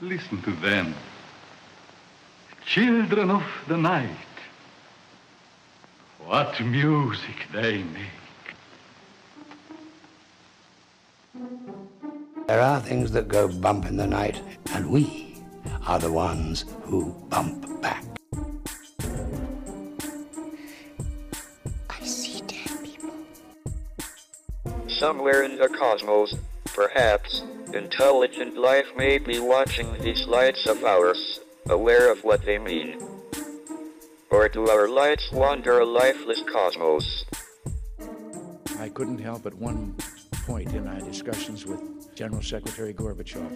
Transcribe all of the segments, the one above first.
Listen to them. Children of the night. What music they make. There are things that go bump in the night, and we are the ones who bump back. I see dead people. Somewhere in the cosmos, perhaps, intelligent life may be watching these lights of ours, aware of what they mean. Or do our lights wander a lifeless cosmos? I couldn't help at one point in our discussions with General Secretary Gorbachev,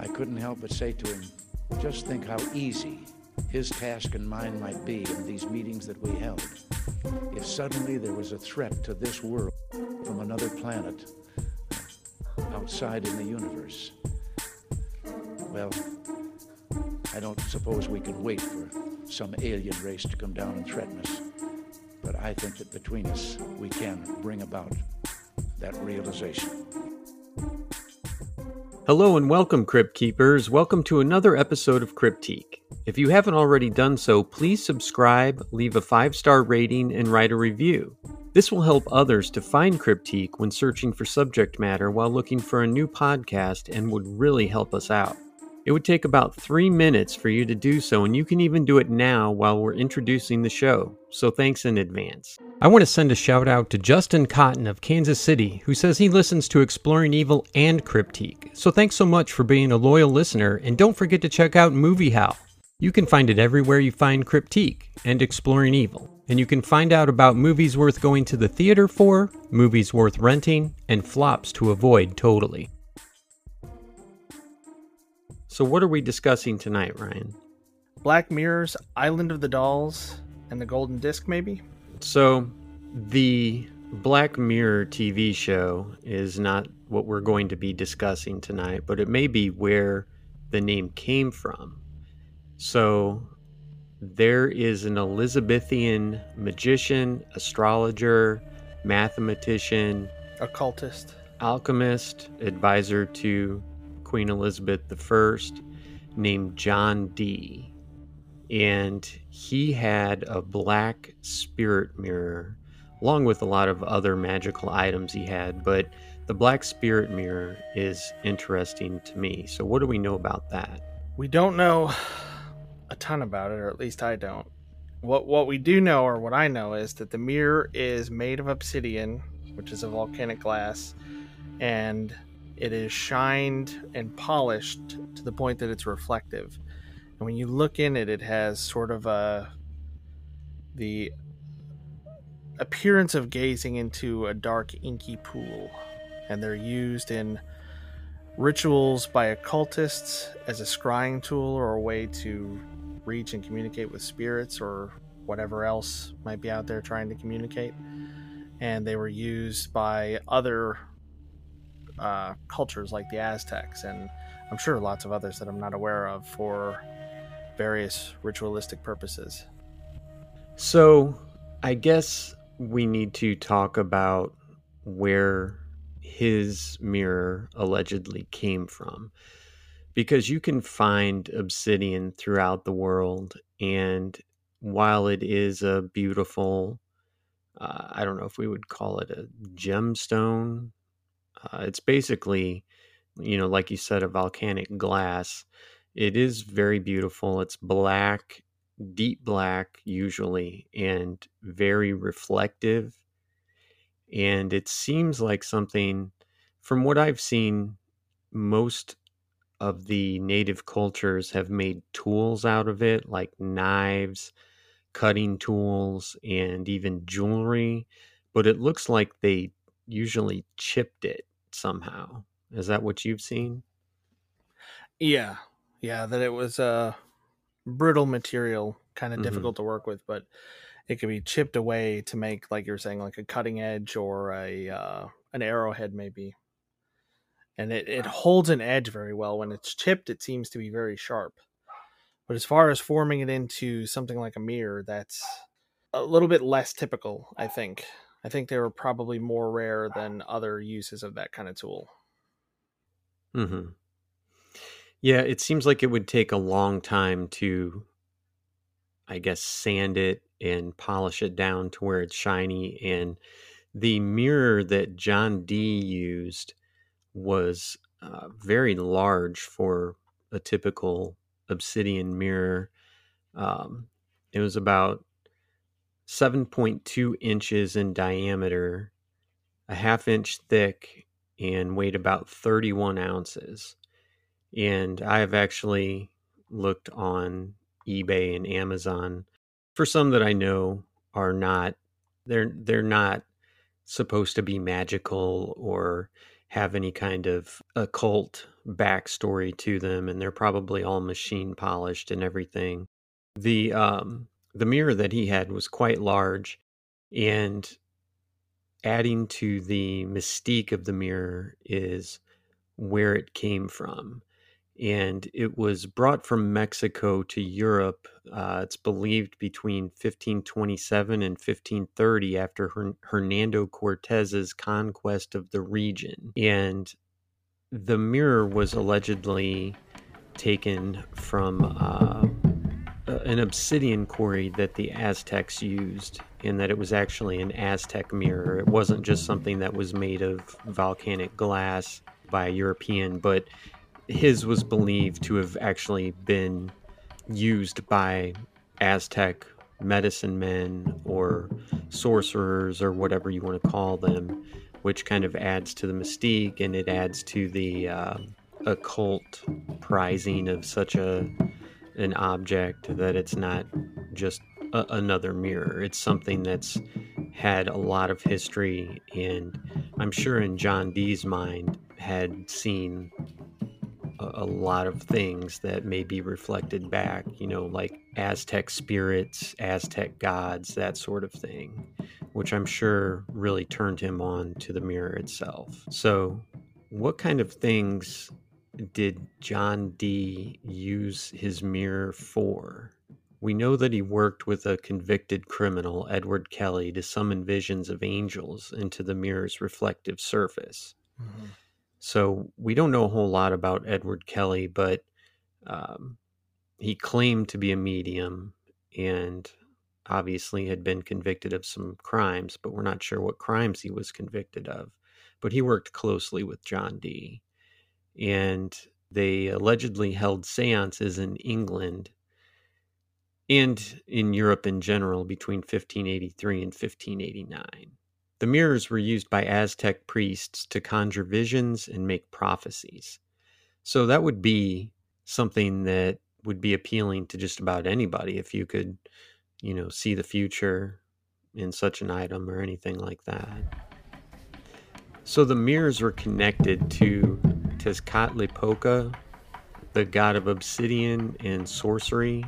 I couldn't help but say to him, just think how easy his task and mine might be in these meetings that we held. If suddenly there was a threat to this world from another planet outside in the universe, well, I don't suppose we can wait for some alien race to come down and threaten us. But I think that between us, we can bring about that realization. Hello and welcome, Crypt Keepers. Welcome to another episode of Cryptique. If you haven't already done so, please subscribe, leave a five star rating, and write a review. This will help others to find Cryptique when searching for subject matter while looking for a new podcast and would really help us out. It would take about three minutes for you to do so, and you can even do it now while we're introducing the show, so thanks in advance. I want to send a shout out to Justin Cotton of Kansas City, who says he listens to Exploring Evil and Cryptique. So thanks so much for being a loyal listener, and don't forget to check out Movie Howl. You can find it everywhere you find Cryptique and Exploring Evil. And you can find out about movies worth going to the theater for, movies worth renting, and flops to avoid totally. So, what are we discussing tonight, Ryan? Black Mirror's Island of the Dolls and the Golden Disc, maybe? So, the Black Mirror TV show is not what we're going to be discussing tonight, but it may be where the name came from. So, there is an Elizabethan magician, astrologer, mathematician, Occultist. alchemist, advisor to Queen Elizabeth I, named John Dee. And he had a black spirit mirror, along with a lot of other magical items he had. But the black spirit mirror is interesting to me. So, what do we know about that? We don't know a ton about it, or at least I don't. What what we do know, or what I know, is that the mirror is made of obsidian, which is a volcanic glass, and it is shined and polished to the point that it's reflective. And when you look in it, it has sort of a the appearance of gazing into a dark inky pool, and they're used in rituals by occultists as a scrying tool or a way to reach and communicate with spirits or whatever else might be out there trying to communicate. And they were used by other uh, cultures like the Aztecs, and I'm sure lots of others that I'm not aware of for various ritualistic purposes. So, I guess we need to talk about where his mirror allegedly came from. Because you can find obsidian throughout the world, and while it is a beautiful, uh, I don't know if we would call it a gemstone, uh, it's basically, you know, like you said, a volcanic glass. It is very beautiful. It's black, deep black, usually, and very reflective. And it seems like something, from what I've seen, most of the native cultures have made tools out of it, like knives, cutting tools, and even jewelry. But it looks like they usually chipped it somehow. Is that what you've seen? Yeah, yeah, that it was a brittle material, kind of Mhm. difficult to work with, but it could be chipped away to make, like you're saying, like a cutting edge or a uh, an arrowhead, maybe. And it, it holds an edge very well. When it's chipped, it seems to be very sharp. But as far as forming it into something like a mirror, that's a little bit less typical, I think. I think they were probably more rare than other uses of that kind of tool. hmm Yeah, it seems like it would take a long time to, I guess, sand it and polish it down to where it's shiny. And the mirror that John Dee used was uh, very large for a typical obsidian mirror. Um, it was about 7.2 inches in diameter, a half inch thick, and weighed about 31 ounces. And I have actually looked on eBay and Amazon for some that I know are not they're they're not supposed to be magical or have any kind of occult backstory to them and they're probably all machine polished and everything. The um the mirror that he had was quite large and adding to the mystique of the mirror is where it came from and it was brought from Mexico to Europe. Uh, it's believed between 1527 and 1530 after Her- Hernando Cortez's conquest of the region. And the mirror was allegedly taken from uh, an obsidian quarry that the Aztecs used, and that it was actually an Aztec mirror. It wasn't just something that was made of volcanic glass by a European, but his was believed to have actually been used by Aztec medicine men or sorcerers or whatever you want to call them, which kind of adds to the mystique and it adds to the uh, occult prizing of such a an object that it's not just a, another mirror. It's something that's had a lot of history, and I'm sure in John Dee's mind had seen a, lot of things that may be reflected back, you know, like Aztec spirits, Aztec gods, that sort of thing, which I'm sure really turned him on to the mirror itself. So, what kind of things did John Dee use his mirror for? We know that he worked with a convicted criminal, Edward Kelly, to summon visions of angels into the mirror's reflective surface. Mm-hmm. So we don't know a whole lot about Edward Kelly, but um, he claimed to be a medium and obviously had been convicted of some crimes, but we're not sure what crimes he was convicted of. But he worked closely with John Dee. And they allegedly held seances in England and in Europe in general between 1583 and 1589. The mirrors were used by Aztec priests to conjure visions and make prophecies. So that would be something that would be appealing to just about anybody if you could, you know, see the future in such an item or anything like that. So the mirrors were connected to Tezcatlipoca, the god of obsidian and sorcery,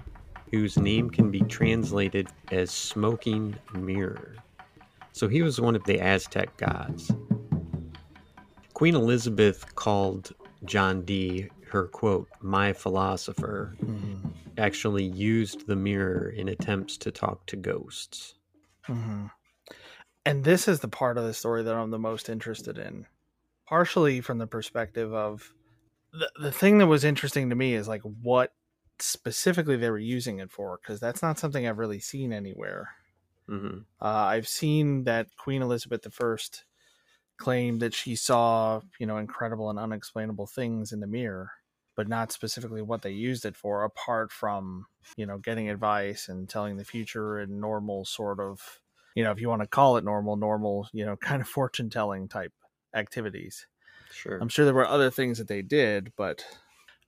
whose name can be translated as smoking mirror. So he was one of the Aztec gods. Queen Elizabeth called John Dee her quote, my philosopher, mm-hmm. actually used the mirror in attempts to talk to ghosts. Mm-hmm. And this is the part of the story that I'm the most interested in, partially from the perspective of the, the thing that was interesting to me is like what specifically they were using it for, because that's not something I've really seen anywhere. Mm-hmm. Uh, I've seen that Queen Elizabeth I claimed that she saw, you know, incredible and unexplainable things in the mirror, but not specifically what they used it for, apart from, you know, getting advice and telling the future and normal sort of, you know, if you want to call it normal, normal, you know, kind of fortune telling type activities. Sure. I'm sure there were other things that they did, but,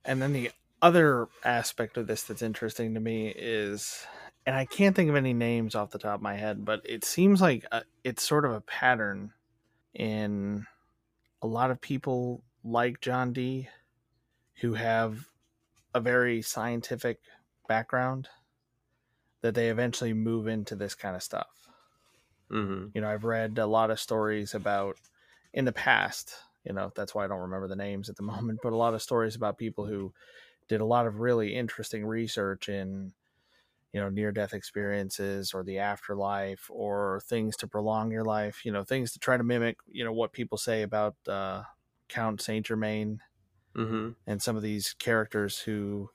and then the other aspect of this that's interesting to me is and I can't think of any names off the top of my head, but it seems like a, it's sort of a pattern in a lot of people like John Dee who have a very scientific background that they eventually move into this kind of stuff. Mm-hmm. You know, I've read a lot of stories about in the past, you know, that's why I don't remember the names at the moment, but a lot of stories about people who did a lot of really interesting research in you know near death experiences or the afterlife or things to prolong your life you know things to try to mimic you know what people say about uh, count saint germain Mm-hmm. and some of these characters who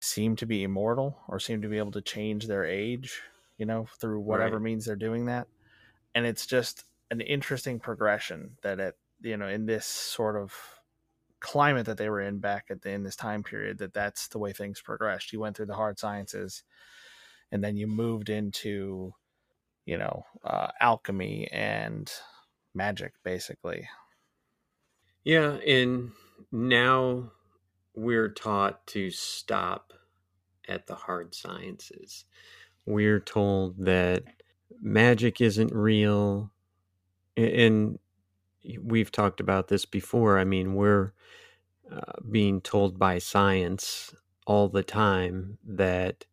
seem to be immortal or seem to be able to change their age, you know, through whatever Right. means they're doing that. And it's just an interesting progression that it, you know, in this sort of climate that they were in back at the, in this time period, that that's the way things progressed. You went through the hard sciences and then you moved into, you know, uh, alchemy and magic, basically. Yeah, and now we're taught to stop at the hard sciences. We're told that magic isn't real. And we've talked about this before. I mean, we're uh, being told by science all the time that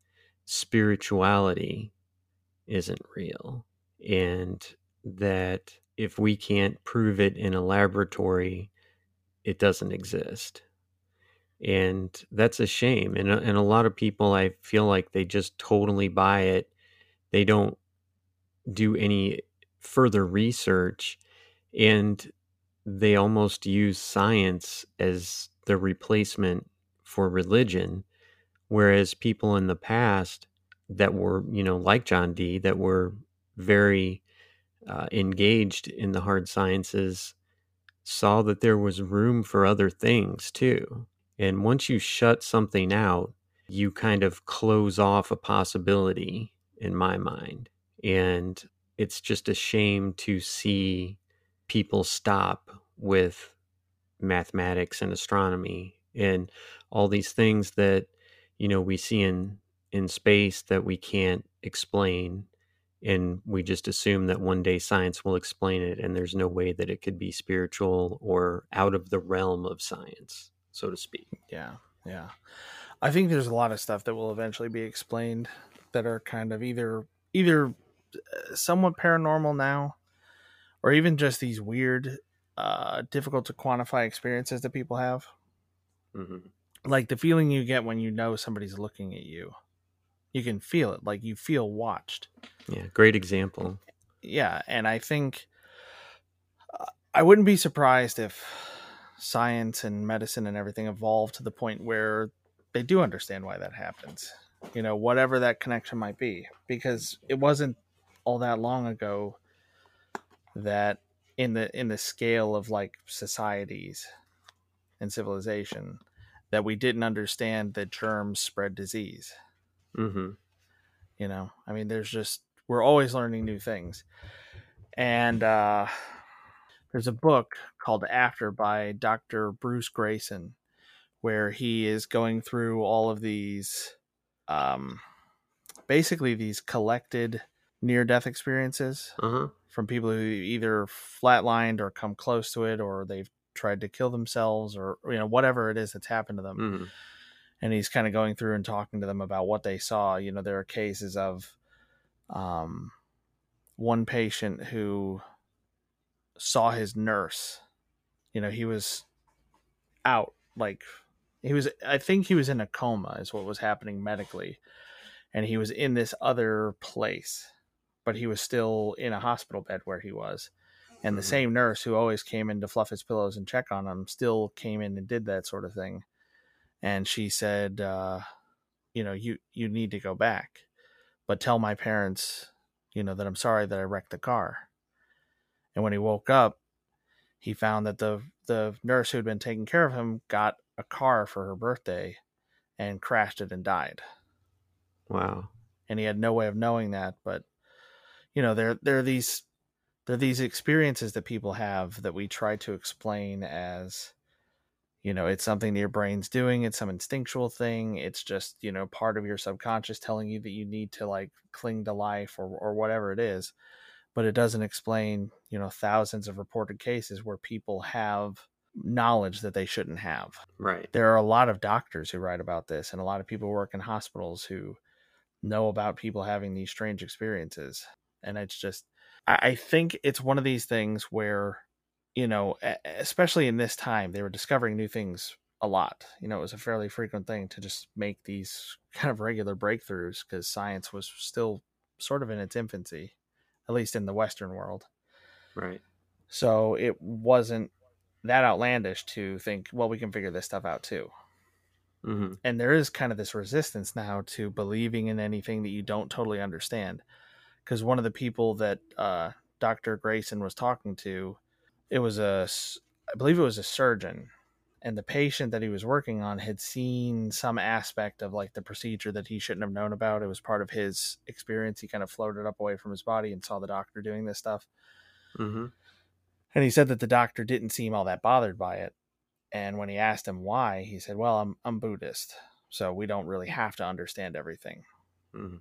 spirituality isn't real and that if we can't prove it in a laboratory, it doesn't exist. And that's a shame. And, a- and a lot of people, I feel like they just totally buy it. They don't do any further research and they almost use science as the replacement for religion. Whereas people in the past that were, you know, like John Dee, that were very uh, engaged in the hard sciences saw that there was room for other things too. And once you shut something out, you kind of close off a possibility in my mind. And it's just a shame to see people stop with mathematics and astronomy and all these things that you know we see in in space that we can't explain and we just assume that one day science will explain it and there's no way that it could be spiritual or out of the realm of science so to speak Yeah, yeah. I think there's a lot of stuff that will eventually be explained that are kind of either either uh, somewhat paranormal now, or even just these weird, uh, difficult to quantify experiences that people have. hmm Like the feeling you get when you know somebody's looking at you. You can feel it, like you feel watched. yeah great example yeah and i think uh, i wouldn't be surprised if science and medicine and everything evolved to the point where they do understand why that happens you know whatever that connection might be because it wasn't all that long ago that in the in the scale of like societies and civilization that we didn't understand that germs spread disease. Hmm you know i mean there's just we're always learning new things. And uh there's a book called after by dr bruce greyson where he is going through all of these um basically these collected near death experiences uh-huh. from people who either flatlined or come close to it or they've tried to kill themselves or you know whatever it is that's happened to them hmm and he's kind of going through and talking to them about what they saw. You know, there are cases of um, one patient who saw his nurse. You know, he was out, like he was. I think he was in a coma, is what was happening medically, and he was in this other place, but he was still in a hospital bed where he was. And the Mhm. same nurse who always came in to fluff his pillows and check on him still came in and did that sort of thing. And she said uh, you know you you need to go back but tell my parents you know that i'm sorry that i wrecked the car. And when he woke up he found that the the nurse who had been taking care of him got a car for her birthday and crashed it and died. Wow. And he had no way of knowing that but you know there there are these there are these experiences that people have that we try to explain as you know it's something that your brain's doing it's some instinctual thing it's just you know part of your subconscious telling you that you need to like cling to life or or whatever it is but it doesn't explain you know thousands of reported cases where people have knowledge that they shouldn't have. Right. There are a lot of doctors who write about this and a lot of people who work in hospitals who know about people having these strange experiences and it's just i I think it's one of these things where you know especially in this time they were discovering new things a lot you know it was a fairly frequent thing to just make these kind of regular breakthroughs because science was still sort of in its infancy at least in the western world right so it wasn't that outlandish to think, well, we can figure this stuff out too. hmm And there is kind of this resistance now to believing in anything that you don't totally understand. Because one of the people that uh, Dr. Greyson was talking to, it was a, I believe it was a surgeon, and the patient that he was working on had seen some aspect of like the procedure that he shouldn't have known about. It was part of his experience. He kind of floated up away from his body and saw the doctor doing this stuff. hmm And he said that the doctor didn't seem all that bothered by it. And when he asked him why, he said, "Well, I'm I'm Buddhist, so we don't really have to understand everything." hmm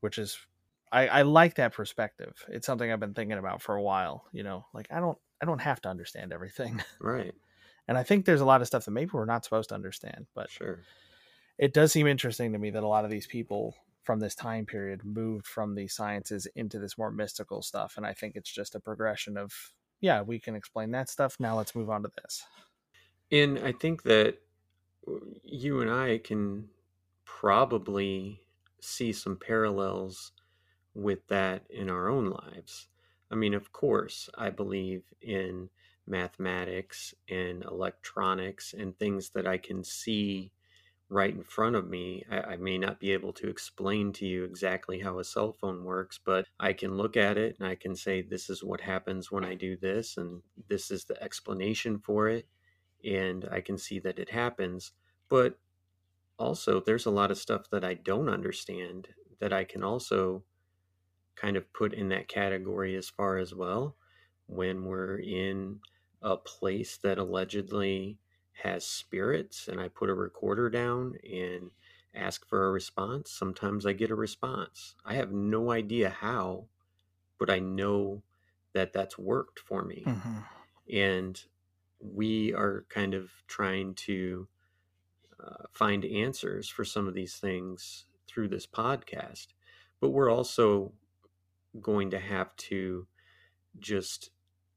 Which is, I, I like that perspective. It's something I've been thinking about for a while. You know, like I don't I don't have to understand everything, Right. and I think there's a lot of stuff that maybe we're not supposed to understand. But Sure. it does seem interesting to me that a lot of these people from this time period moved from these sciences into this more mystical stuff, and I think it's just a progression of yeah, we can explain that stuff. Now let's move on to this. And I think that you and I can probably see some parallels with that in our own lives. I mean, of course, I believe in mathematics and electronics and things that I can see right in front of me. I, I may not be able to explain to you exactly how a cell phone works, but I can look at it and I can say, this is what happens when I do this, and this is the explanation for it and I can see that it happens. But also, there's a lot of stuff that I don't understand that I can also kind of put in that category as far as well. When we're in a place that allegedly has spirits and I put a recorder down and ask for a response, sometimes I get a response. I have no idea how, but I know that that's worked for me and we are kind of trying to uh, find answers for some of these things through this podcast but we're also going to have to just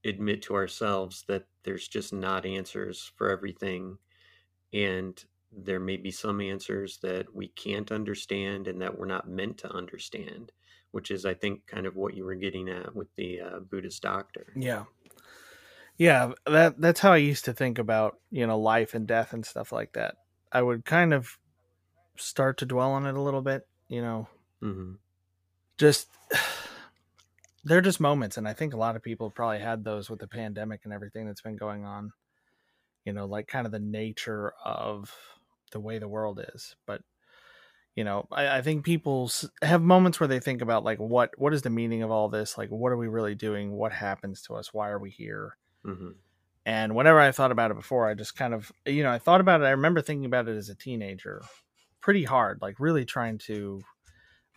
admit to ourselves that there's just not answers for everything and there may be some answers that we can't understand and that we're not meant to understand which is i think kind of what you were getting at with the uh, buddhist doctor Yeah. Yeah, that that's how I used to think about, you know, life and death and stuff like that. I would kind of start to dwell on it a little bit, you know, hmm just they're just moments and I think a lot of people probably had those with the pandemic and everything that's been going on. You know, like kind of the nature of the way the world is. But you know, I, I think people have moments where they think about like what what is the meaning of all this? Like what are we really doing? What happens to us? Why are we here? hmm And whenever I thought about it before, I just kind of, you know, I thought about it. I remember thinking about it as a teenager pretty hard, like really trying to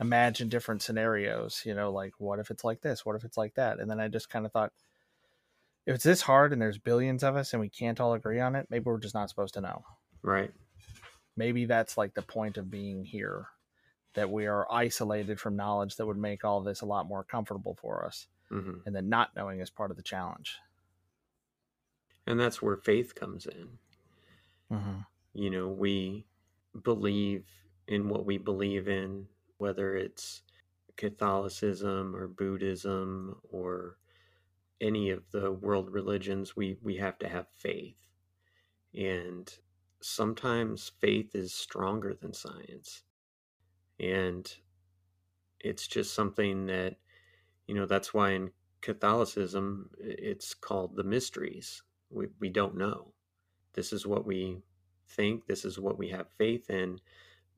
imagine different scenarios, you know, like what if it's like this? What if it's like that? And then I just kind of thought, if it's this hard and there's billions of us and we can't all agree on it, maybe we're just not supposed to know. Right. Maybe that's like the point of being here, that we are isolated from knowledge that would make all this a lot more comfortable for us. hmm And then not knowing is part of the challenge. And that's where faith comes in. Mm-hmm. You know, we believe in what we believe in, whether it's Catholicism or Buddhism or any of the world religions, we, we have to have faith. And sometimes faith is stronger than science. And it's just something that, you know, that's why in Catholicism it's called the mysteries. We, we don't know. This is what we think, this is what we have faith in,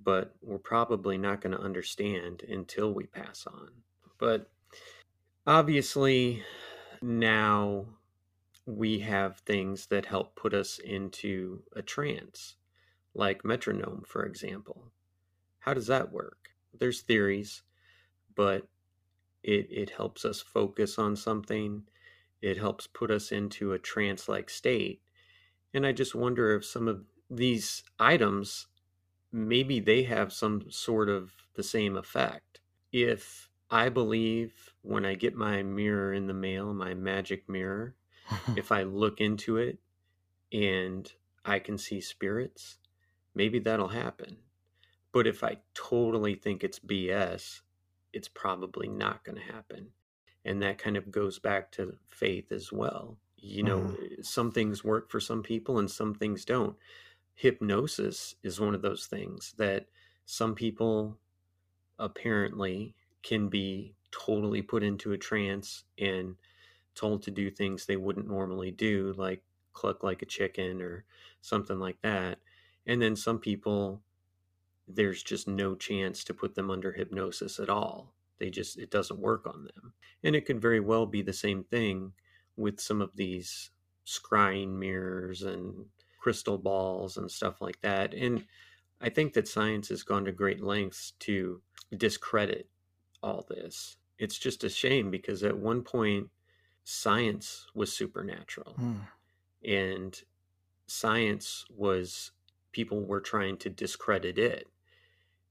but we're probably not going to understand until we pass on. But obviously, now we have things that help put us into a trance, like metronome, for example. How does that work? There's theories, but it, it helps us focus on something. It helps put us into a trance like state. And I just wonder if some of these items maybe they have some sort of the same effect. If I believe when I get my mirror in the mail, my magic mirror, if I look into it and I can see spirits, maybe that'll happen. But if I totally think it's BS, it's probably not going to happen. And that kind of goes back to faith as well. You know, Mhm. some things work for some people and some things don't. Hypnosis is one of those things that some people apparently can be totally put into a trance and told to do things they wouldn't normally do, like cluck like a chicken or something like that. And then some people, there's just no chance to put them under hypnosis at all. They just, it doesn't work on them. And it could very well be the same thing with some of these scrying mirrors and crystal balls and stuff like that. And I think that science has gone to great lengths to discredit all this. It's just a shame because at one point, science was supernatural Hmm. and science was people were trying to discredit it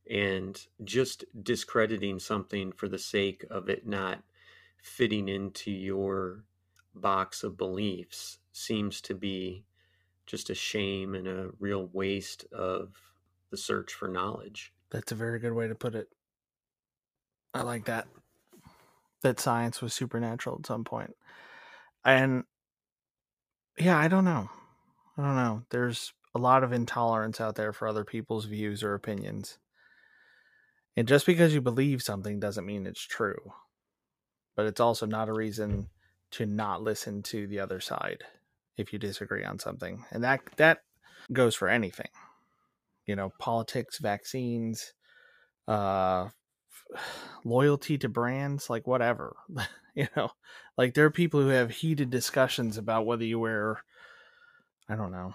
and just discrediting something for the sake of it not fitting into your box of beliefs seems to be just a shame and a real waste of the search for knowledge That's a very good way to put it. I like that. That science was supernatural at some point. And yeah, I don't know. I don't know. There's a lot of intolerance out there for other people's views or opinions. And just because you believe something doesn't mean it's true. But it's also not a reason to not listen to the other side if you disagree on something. And that that goes for anything. You know, politics, vaccines, uh loyalty to brands, like whatever. you know, like there are people who have heated discussions about whether you wear I don't know,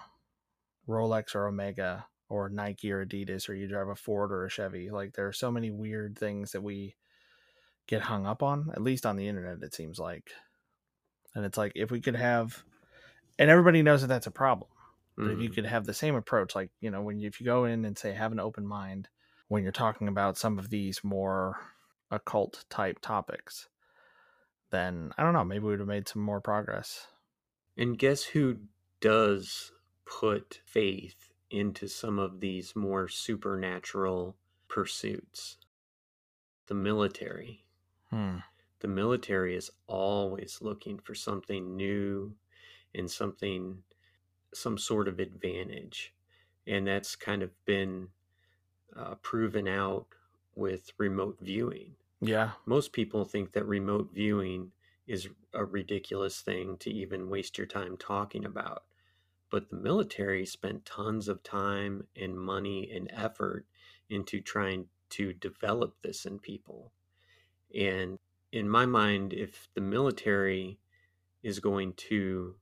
Rolex or Omega or Nike or Adidas or you drive a Ford or a Chevy. Like there are so many weird things that we get hung up on, at least on the internet it seems like. And it's like if we could have and everybody knows that that's a problem. But if you Mhm. could have the same approach, like, you know, when you, if you go in and say have an open mind when you're talking about some of these more occult type topics, then I don't know, maybe we would have made some more progress. And guess who does put faith into some of these more supernatural pursuits? The military. Hmm. The military is always looking for something new and something, some sort of advantage. And that's kind of been uh, proven out with remote viewing Yeah. most people think that remote viewing is a ridiculous thing to even waste your time talking about. But the military spent tons of time and money and effort into trying to develop this in people. And in my mind, if the military is going to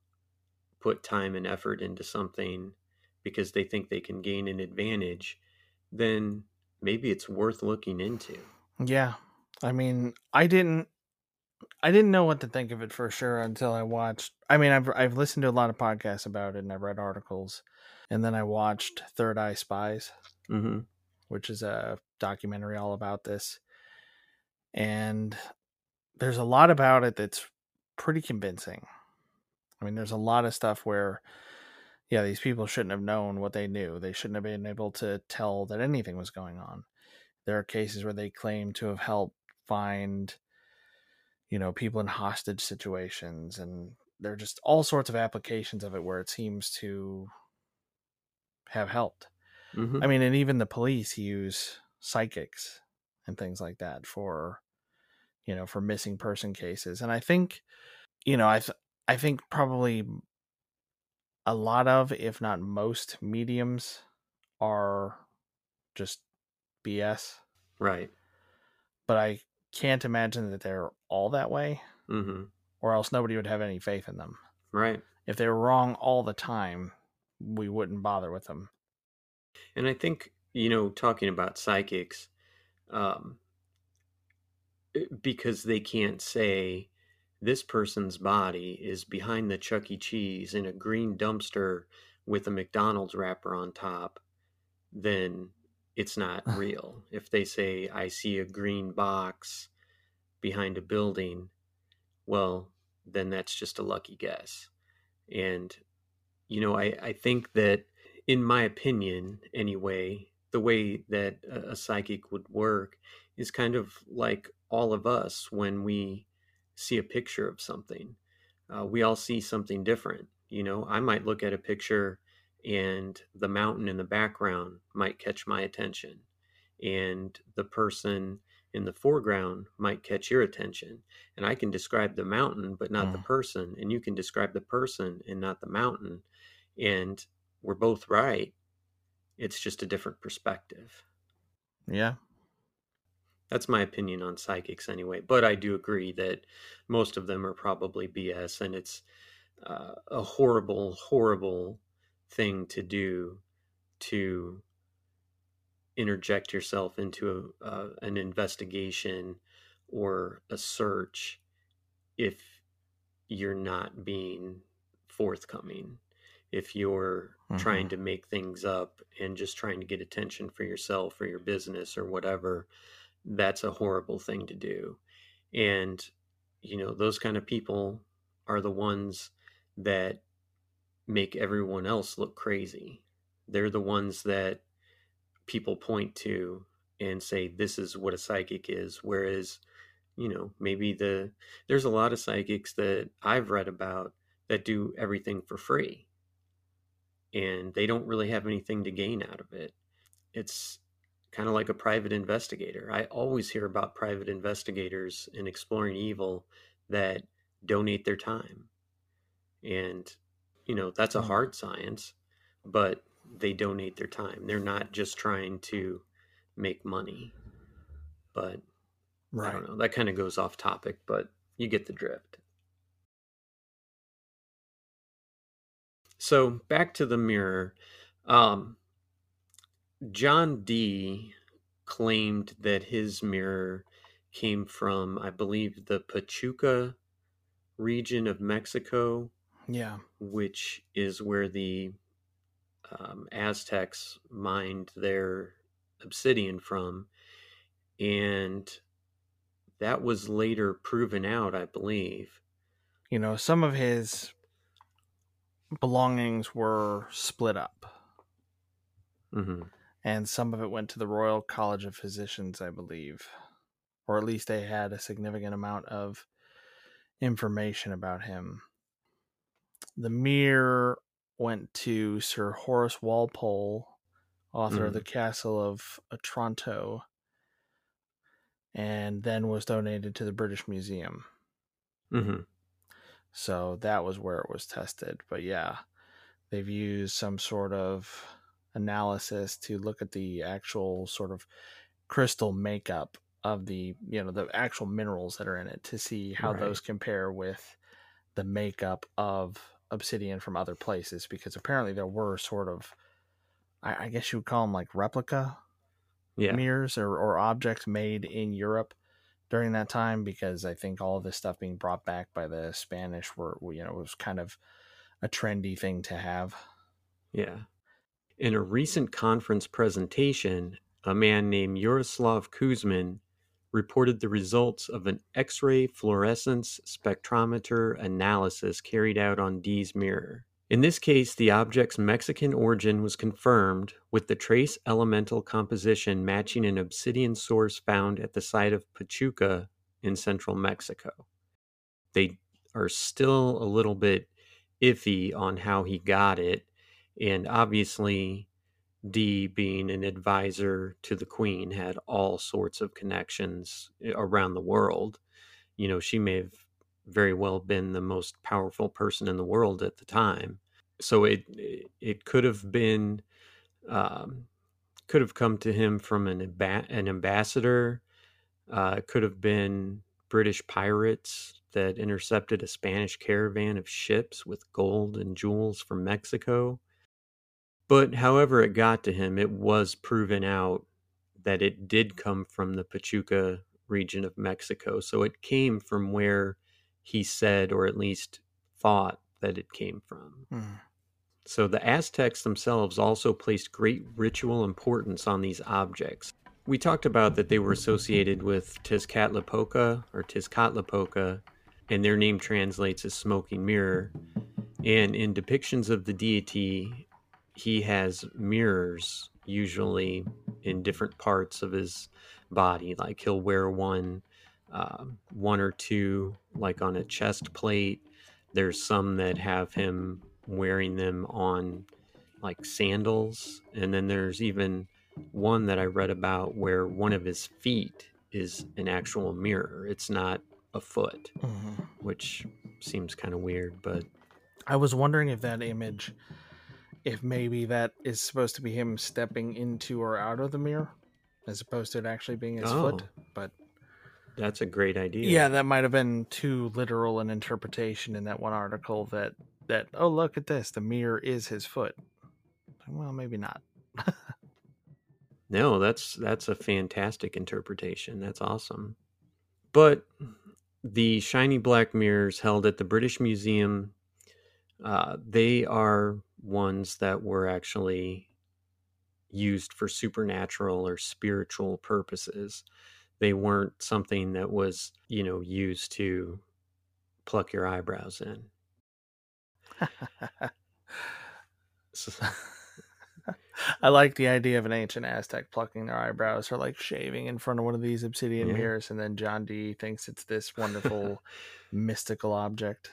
put time and effort into something because they think they can gain an advantage, then maybe it's worth looking into. Yeah. I mean, I didn't I didn't know what to think of it for sure until I watched I mean, I've I've listened to a lot of podcasts about it and I've read articles and then I watched Third Eye Spies, Mm-hmm. which is a documentary all about this. And there's a lot about it that's pretty convincing. I mean, there's a lot of stuff where yeah, these people shouldn't have known what they knew. They shouldn't have been able to tell that anything was going on. There are cases where they claim to have helped find, you know, people in hostage situations, and there are just all sorts of applications of it where it seems to have helped. Mm-hmm. I mean, and even the police use psychics and things like that for, you know, for missing person cases. And I think, you know, I th- I think probably a lot of, if not most, mediums are just BS. Right. But I can't imagine that they're all that way, Mm-hmm. or else nobody would have any faith in them. Right. If they were wrong all the time, we wouldn't bother with them. And I think, you know, talking about psychics, um, eh, because they can't say this person's body is behind the Chuck E. Cheese in a green dumpster with a McDonald's wrapper on top, then it's not real. if they say, I see a green box behind a building, well, then that's just a lucky guess. And, you know, I, I think that, in my opinion, anyway, the way that a, a psychic would work is kind of like all of us when we see a picture of something. uh, we all see something different. You know, I might look at a picture and the mountain in the background might catch my attention, and the person in the foreground might catch your attention. And I can describe the mountain, but not the Mm. person, and you can describe the person and not the mountain. And we're both right. It's just a different perspective. Yeah. That's my opinion on psychics anyway. But I do agree that most of them are probably BS, and it's uh, a horrible, horrible thing to do to interject yourself into a, uh, an investigation or a search if you're not being forthcoming if you're trying to make things up and just trying to get attention for yourself or your business or whatever that's a horrible thing to do. And you know those kind of people are the ones that make everyone else look crazy. They're the ones that people point to and say this is what a psychic is whereas you know maybe the there's a lot of psychics that i've read about that do everything for free and they don't really have anything to gain out of it. It's kind of like a private investigator i always hear about private investigators in exploring evil that donate their time and you know that's a hard science but they donate their time they're not just trying to make money but I don't know. That kind of goes off topic, but you get the drift. So back to the mirror. Um, John Dee claimed that his mirror came from, I believe, the Pachuca region of Mexico, Yeah. which is where the um, Aztecs mined their obsidian from. And that was later proven out, I believe. You know, some of his belongings were split up, hmm and some of it went to the Royal College of Physicians, I believe. Or at least they had a significant amount of information about him. The mirror went to Sir Horace Walpole, author of Mhm. The Castle of Otranto, and then was donated to the British Museum. hmm So that was where it was tested. But yeah, they've used some sort of analysis to look at the actual sort of crystal makeup of the, you know, the actual minerals that are in it to see how Right. those compare with the makeup of obsidian from other places because apparently there were sort of I, I guess you would call them like replica Yeah. mirrors or, or objects made in Europe during that time because I think all of this stuff being brought back by the Spanish were you know was kind of a trendy thing to have. Yeah. In a recent conference presentation, a man named Yaroslav Kuzmin reported the results of an X ray fluorescence spectrometer analysis carried out on Dee's mirror. In this case, the object's Mexican origin was confirmed with the trace elemental composition matching an obsidian source found at the site of Pachuca in central Mexico. They are still a little bit iffy on how he got it. And obviously, Dee, being an advisor to the Queen, had all sorts of connections eh, around the world. You know, she may have very well been the most powerful person in the world at the time. So it it could have been um, could have come to him from an an ambassador. Uh, it could have been British pirates that intercepted a Spanish caravan of ships with gold and jewels from Mexico. But however it got to him, it was proven out that it did come from the Pachuca region of Mexico. So it came from where he said, or at least thought, that it came from. Hmm. So the Aztecs themselves also placed great ritual importance on these objects. We talked about that they were associated with Tezcatlipoca or Tezcatlipoca, and their name translates as smoking mirror. And in depictions of the deity, he has mirrors usually in different parts of his body. Like he'll wear one, um, one or two, like on a chest plate, There's some that have him wearing them on like sandals. And then there's even one that I read about where one of his feet is an actual mirror. It's not a foot, Mhm. which seems kind of weird, but I was wondering if that image, if maybe that is supposed to be him stepping into or out of the mirror, as opposed to it actually being his foot. Oh. But that's a great idea. yeah, that might have been too literal an interpretation in that one article that that oh look at this, the mirror is his foot. Well, maybe not. No, that's that's a fantastic interpretation. That's awesome. But the shiny black mirrors held at the British Museum, uh, they are ones that were actually used for supernatural or spiritual purposes. They weren't something that was, you know, used to pluck your eyebrows in. I like the idea of an ancient Aztec plucking their eyebrows or like shaving in front of one of these obsidian Yeah. mirrors, and then John Dee thinks it's this wonderful mystical object.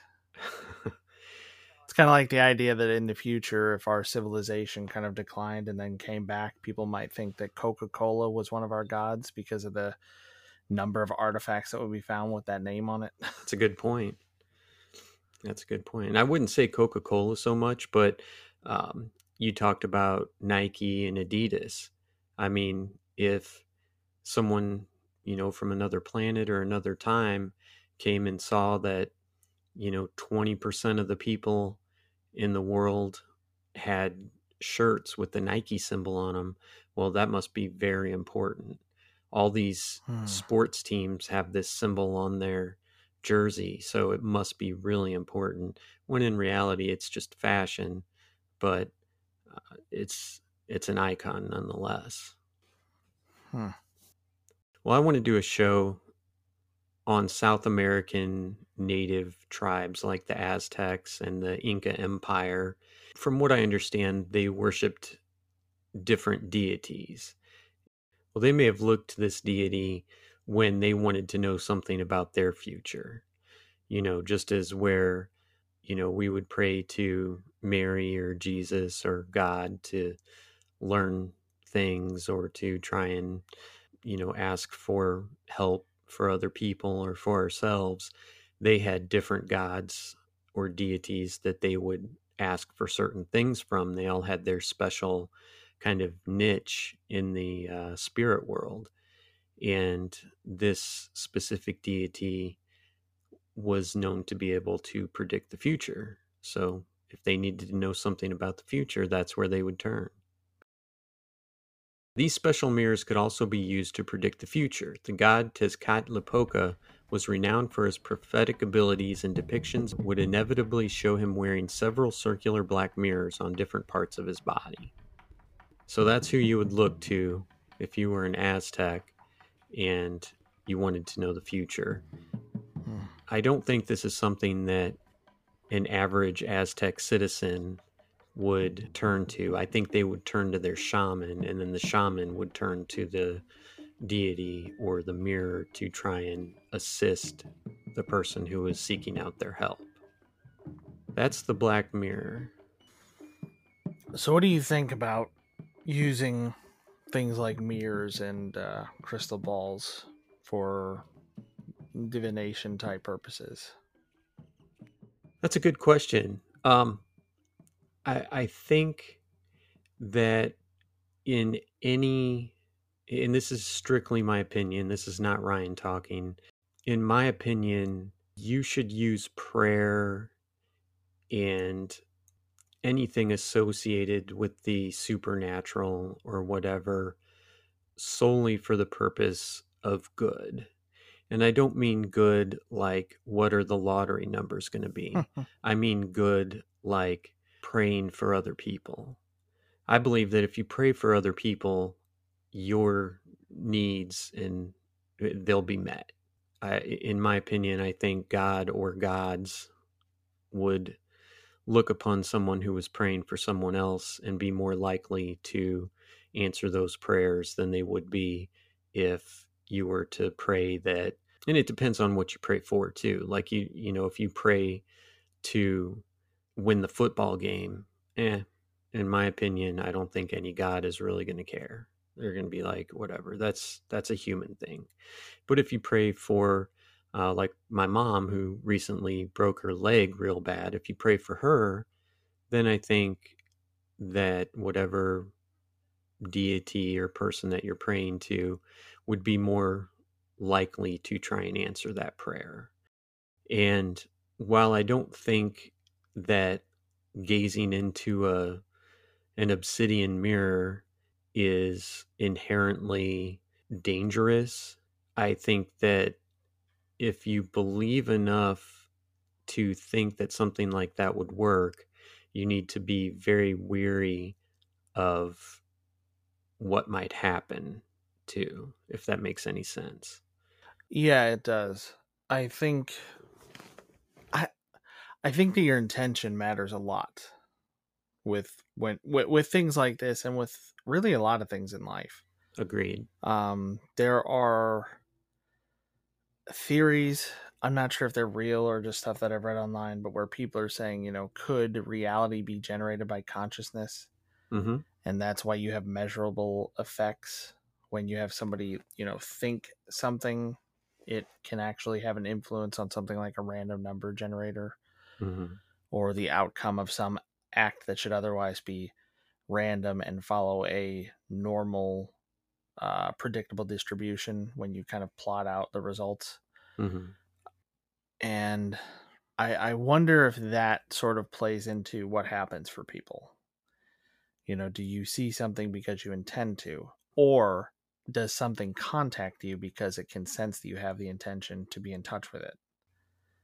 Kind of like the idea that in the future, if our civilization kind of declined and then came back, people might think that Coca Cola was one of our gods because of the number of artifacts that would be found with that name on it. That's a good point. That's a good point. And I wouldn't say Coca Cola so much, but um, you talked about Nike and Adidas. I mean, if someone, you know, from another planet or another time came and saw that, you know, 20% of the people in the world had shirts with the Nike symbol on them, well, that must be very important. All these Hmm. sports teams have this symbol on their jersey, so it must be really important. When in reality, it's just fashion, but uh, it's it's an icon nonetheless. Hmm. Well, I want to do a show on South American native tribes like the Aztecs and the Inca Empire. From what I understand, they worshipped different deities. Well, they may have looked to this deity when they wanted to know something about their future. You know, just as where, you know, we would pray to Mary or Jesus or God to learn things or to try and, you know, ask for help for other people or for ourselves. They had different gods or deities that they would ask for certain things from. They all had their special kind of niche in the uh, spirit world. And this specific deity was known to be able to predict the future. So if they needed to know something about the future, that's where they would turn. These special mirrors could also be used to predict the future. The god Tezcatlipoca was renowned for his prophetic abilities, and depictions would inevitably show him wearing several circular black mirrors on different parts of his body. So that's who you would look to if you were an Aztec and you wanted to know the future. Hmm. I don't think this is something that an average Aztec citizen would turn to. I think they would turn to their shaman, and then the shaman would turn to the deity or the mirror to try and assist the person who is seeking out their help. That's the black mirror. So, what do you think about using things like mirrors and uh, crystal balls for divination type purposes? That's a good question. Um, I I think that in any, and this is strictly my opinion. This is not Ryan talking. In my opinion, you should use prayer and anything associated with the supernatural or whatever solely for the purpose of good. And I don't mean good like what are the lottery numbers going to be. I mean good like praying for other people. I believe that if you pray for other people, your needs and uh, they'll be met. I, in my opinion, I think God or gods would look upon someone who was praying for someone else and be more likely to answer those prayers than they would be if you were to pray that and it depends on what you pray for too like you you know if you pray to win the football game, eh, in my opinion, I don't think any God is really going to care. They're going to be like, whatever. That's that's a human thing. But if you pray for, uh, like my mom who recently broke her leg real bad, if you pray for her, then I think that whatever deity or person that you're praying to would be more likely to try and answer that prayer. And while I don't think that gazing into a an obsidian mirror is inherently dangerous, I think that if you believe enough to think that something like that would work, you need to be very weary of what might happen too, if that makes any sense. Yeah, it does. I think I think that your intention matters a lot with when with, with things like this and with really a lot of things in life. Agreed. Um there are theories I'm not sure if they're real or just stuff that I've read online, but where people are saying, you know, could reality be generated by consciousness? Mm-hmm. And that's why you have measurable effects when you have somebody, you know, think something, it can actually have an influence on something like a random number generator Mm-hmm. or the outcome of some act that should otherwise be random and follow a normal, uh, predictable distribution when you kind of plot out the results. Mm-hmm. and I, I wonder if that sort of plays into what happens for people. You know, do you see something because you intend to, or does something contact you because it can sense that you have the intention to be in touch with it?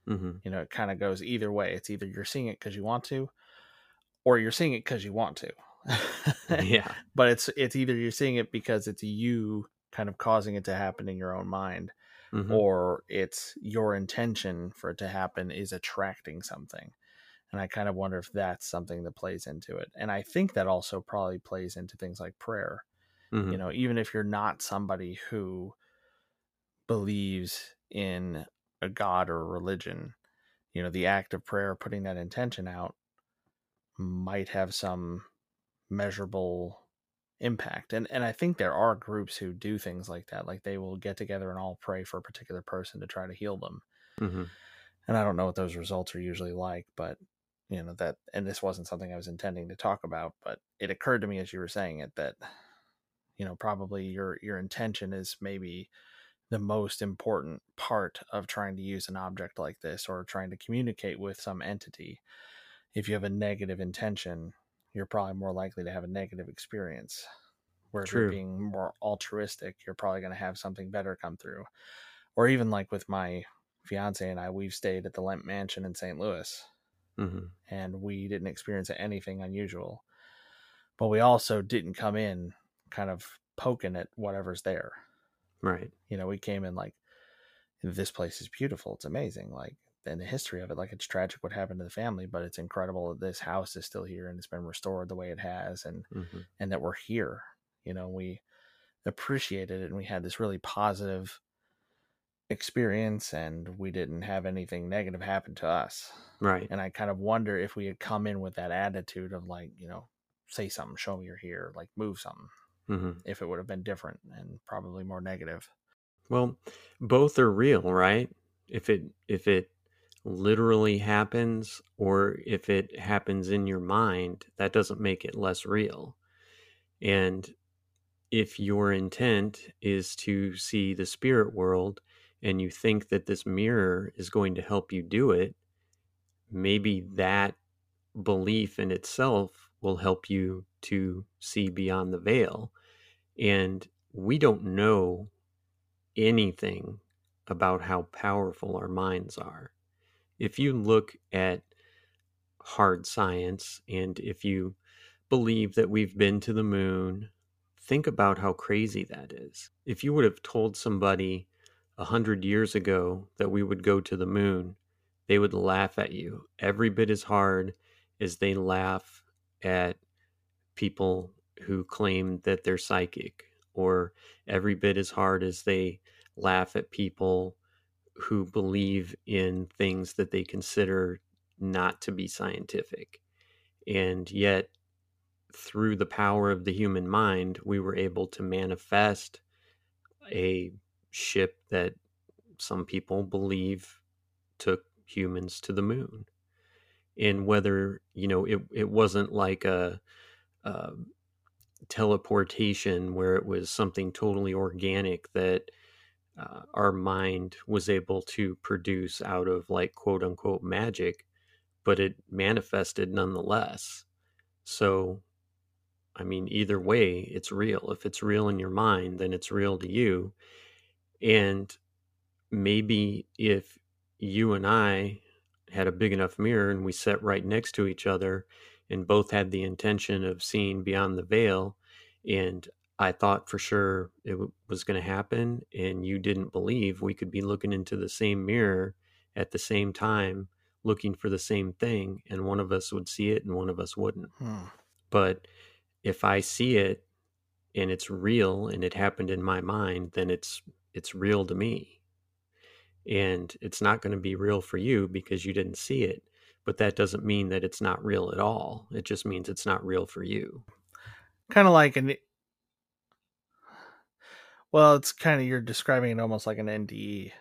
Mm-hmm. You know, it kind of goes either way. It's either you're seeing it because you want to, or you're seeing it because you want to. yeah. but it's it's either you're seeing it because it's you kind of causing it to happen in your own mind Mhm. or it's your intention for it to happen is attracting something. And I kind of wonder if that's something that plays into it. And I think that also probably plays into things like prayer. Mhm. You know, even if you're not somebody who believes in a god or a religion, you know, the act of prayer, putting that intention out, might have some measurable impact. And and I think there are groups who do things like that. Like they will get together and all pray for a particular person to try to heal them. mm-hmm. And I don't know what those results are usually like, but you know that and this wasn't something I was intending to talk about, but it occurred to me as you were saying it that you know probably your your intention is maybe the most important part of trying to use an object like this or trying to communicate with some entity. If you have a negative intention, you're probably more likely to have a negative experience. Where if you're being more altruistic, you're probably going to have something better come through. Or even like with my fiance and I, we've stayed at the Lemp Mansion in St. Louis Mhm. and we didn't experience anything unusual. But we also didn't come in kind of poking at whatever's there. Right. You know, we came in like, this place is beautiful. It's amazing. Like, and the history of it, like, it's tragic what happened to the family, but it's incredible that this house is still here and it's been restored the way it has, and Mhm. and that we're here. You know, we appreciated it and we had this really positive experience, and we didn't have anything negative happen to us. Right. And I kind of wonder if we had come in with that attitude of like, you know, say something, show me you're here, like move something, Mhm. if it would have been different and probably more negative. Well, both are real, right? If it if it literally happens or if it happens in your mind, that doesn't make it less real. And if your intent is to see the spirit world and you think that this mirror is going to help you do it, maybe that belief in itself will help you to see beyond the veil. And we don't know anything about how powerful our minds are. If you look at hard science and if you believe that we've been to the moon, think about how crazy that is. If you would have told somebody a hundred years ago that we would go to the moon, they would laugh at you every bit as hard as they laugh at people who claim that they're psychic, or every bit as hard as they laugh at people who believe in things that they consider not to be scientific. And yet, through the power of the human mind, we were able to manifest a ship that some people believe took humans to the moon. And whether, you know, it, it wasn't like a, a teleportation where it was something totally organic that uh, our mind was able to produce out of like quote unquote magic, but it manifested nonetheless. So, I mean, either way, it's real. If it's real in your mind, then it's real to you. And maybe if you and I had a big enough mirror and we sat right next to each other and both had the intention of seeing beyond the veil, and I thought for sure it w- was going to happen, and you didn't believe we could be looking into the same mirror at the same time, looking for the same thing, and one of us would see it and one of us wouldn't. Hmm. But if I see it and it's real and it happened in my mind, then it's it's real to me. And it's not going to be real for you because you didn't see it. But that doesn't mean that it's not real at all. It just means it's not real for you. Kind of like an. Well, it's kind of you're describing it almost like an NDE.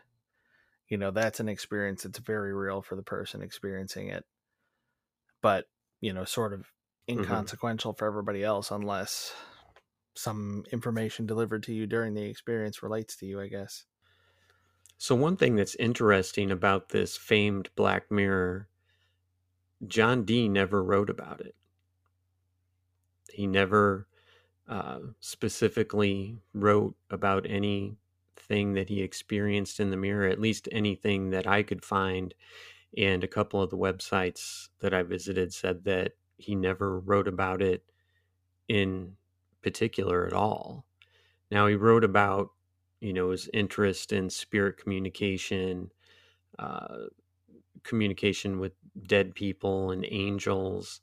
You know, that's an experience that's very real for the person experiencing it, but you know, sort of mm-hmm. inconsequential for everybody else unless some information delivered to you during the experience relates to you. I guess. So, one thing that's interesting about this famed Black Mirror, John Dee never wrote about it. He never uh, specifically wrote about anything that he experienced in the mirror, at least anything that I could find. And a couple of the websites that I visited said that he never wrote about it in particular at all. Now, he wrote about, you know, his interest in spirit communication, uh, communication with dead people and angels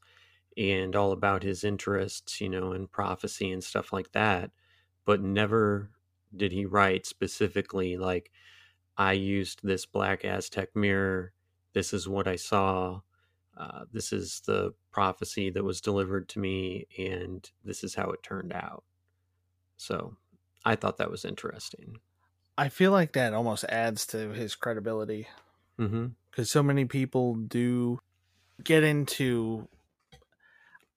and all about his interests, you know, in prophecy and stuff like that. But never did he write specifically like, I used this black Aztec mirror. This is what I saw. Uh, this is the prophecy that was delivered to me, and this is how it turned out. So I thought that was interesting. I feel like that almost adds to his credibility Mm-hmm. because so many people do get into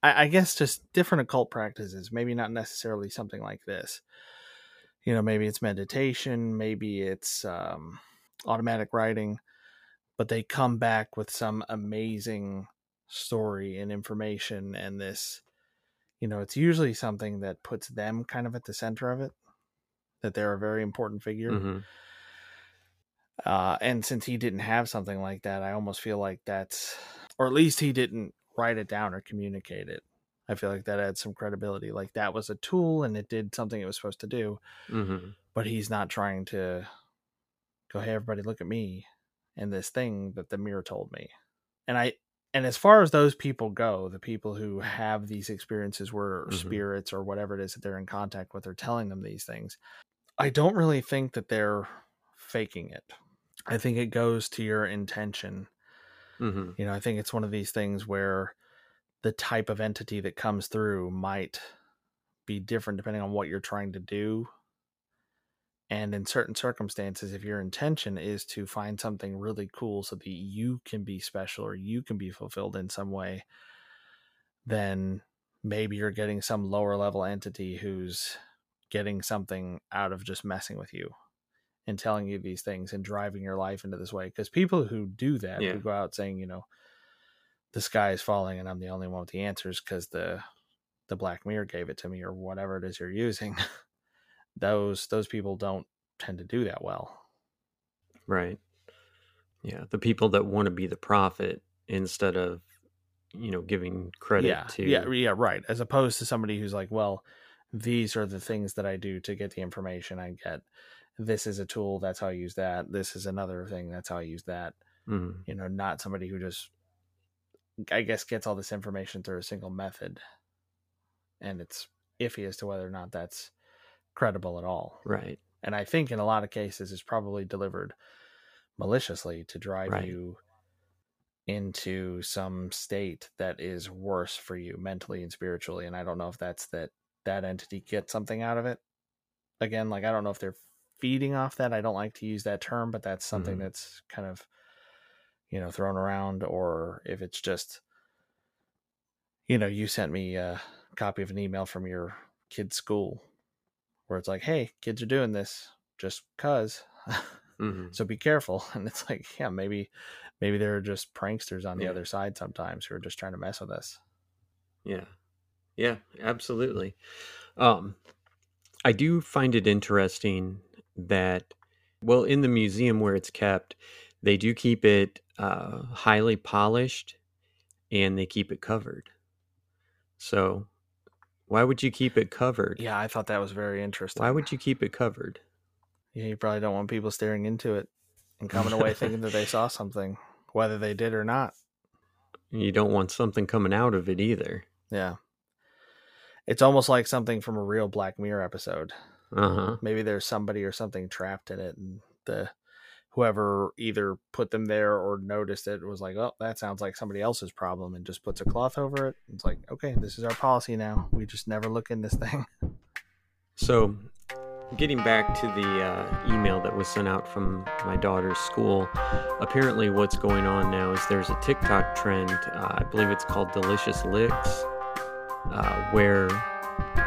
I, I guess just different occult practices maybe not necessarily something like this you know maybe it's meditation maybe it's um, automatic writing but they come back with some amazing story and information and this you know it's usually something that puts them kind of at the center of it that they're a very important figure Mm-hmm. uh, and since he didn't have something like that, I almost feel like that's, or at least he didn't write it down or communicate it. I feel like that adds some credibility. Like that was a tool and it did something it was supposed to do, Mm-hmm. but he's not trying to go, hey, everybody, look at me and this thing that the mirror told me. And I, and as far as those people go, the people who have these experiences where Mhm. spirits or whatever it is that they're in contact with are telling them these things, I don't really think that they're faking it. I think it goes to your intention. Mm-hmm. You know, I think it's one of these things where the type of entity that comes through might be different depending on what you're trying to do. And in certain circumstances, if your intention is to find something really cool so that you can be special or you can be fulfilled in some way, then maybe you're getting some lower level entity who's getting something out of just messing with you and telling you these things and driving your life into this way. Because people who do that, Yeah. who go out saying, you know, the sky is falling and I'm the only one with the answers because the the black mirror gave it to me or whatever it is you're using. those those people don't tend to do that well. Right. Yeah. The people that want to be the prophet instead of, you know, giving credit yeah, to. yeah, yeah, right. As opposed to somebody who's like, well, these are the things that I do to get the information I get. This is a tool. That's how I use that. This is another thing. That's how I use that. Mhm. You know, not somebody who just, I guess, gets all this information through a single method, and it's iffy as to whether or not that's credible at all. Right. And I think in a lot of cases, it's probably delivered maliciously to drive Right. you into some state that is worse for you mentally and spiritually and i don't know if that's that that entity gets something out of it again like i don't know if they're feeding off that i don't like to use that term but that's something Mhm. that's kind of you know thrown around or if it's just you know you sent me a copy of an email from your kid's school where it's like hey kids are doing this just cuz hmm so be careful and it's like yeah maybe maybe there are just pranksters on the Yeah. other side sometimes who are just trying to mess with us Yeah. Yeah, absolutely. Um I do find it interesting that well in the museum where it's kept, they do keep it uh highly polished and they keep it covered. So why would you keep it covered? yeah i thought that was very interesting Why would you keep it covered? yeah you probably don't want people staring into it and coming away thinking that they saw something whether they did or not You don't want something coming out of it either. yeah it's almost like something from a real black mirror episode Uh-huh. maybe there's somebody or something trapped in it and the whoever either put them there or noticed it was like oh that sounds like somebody else's problem and just puts a cloth over it it's like okay this is our policy now we just never look in this thing So, getting back to the uh, email that was sent out from my daughter's school, apparently what's going on now is there's a TikTok trend. Uh, I believe it's called Devious Licks, uh, where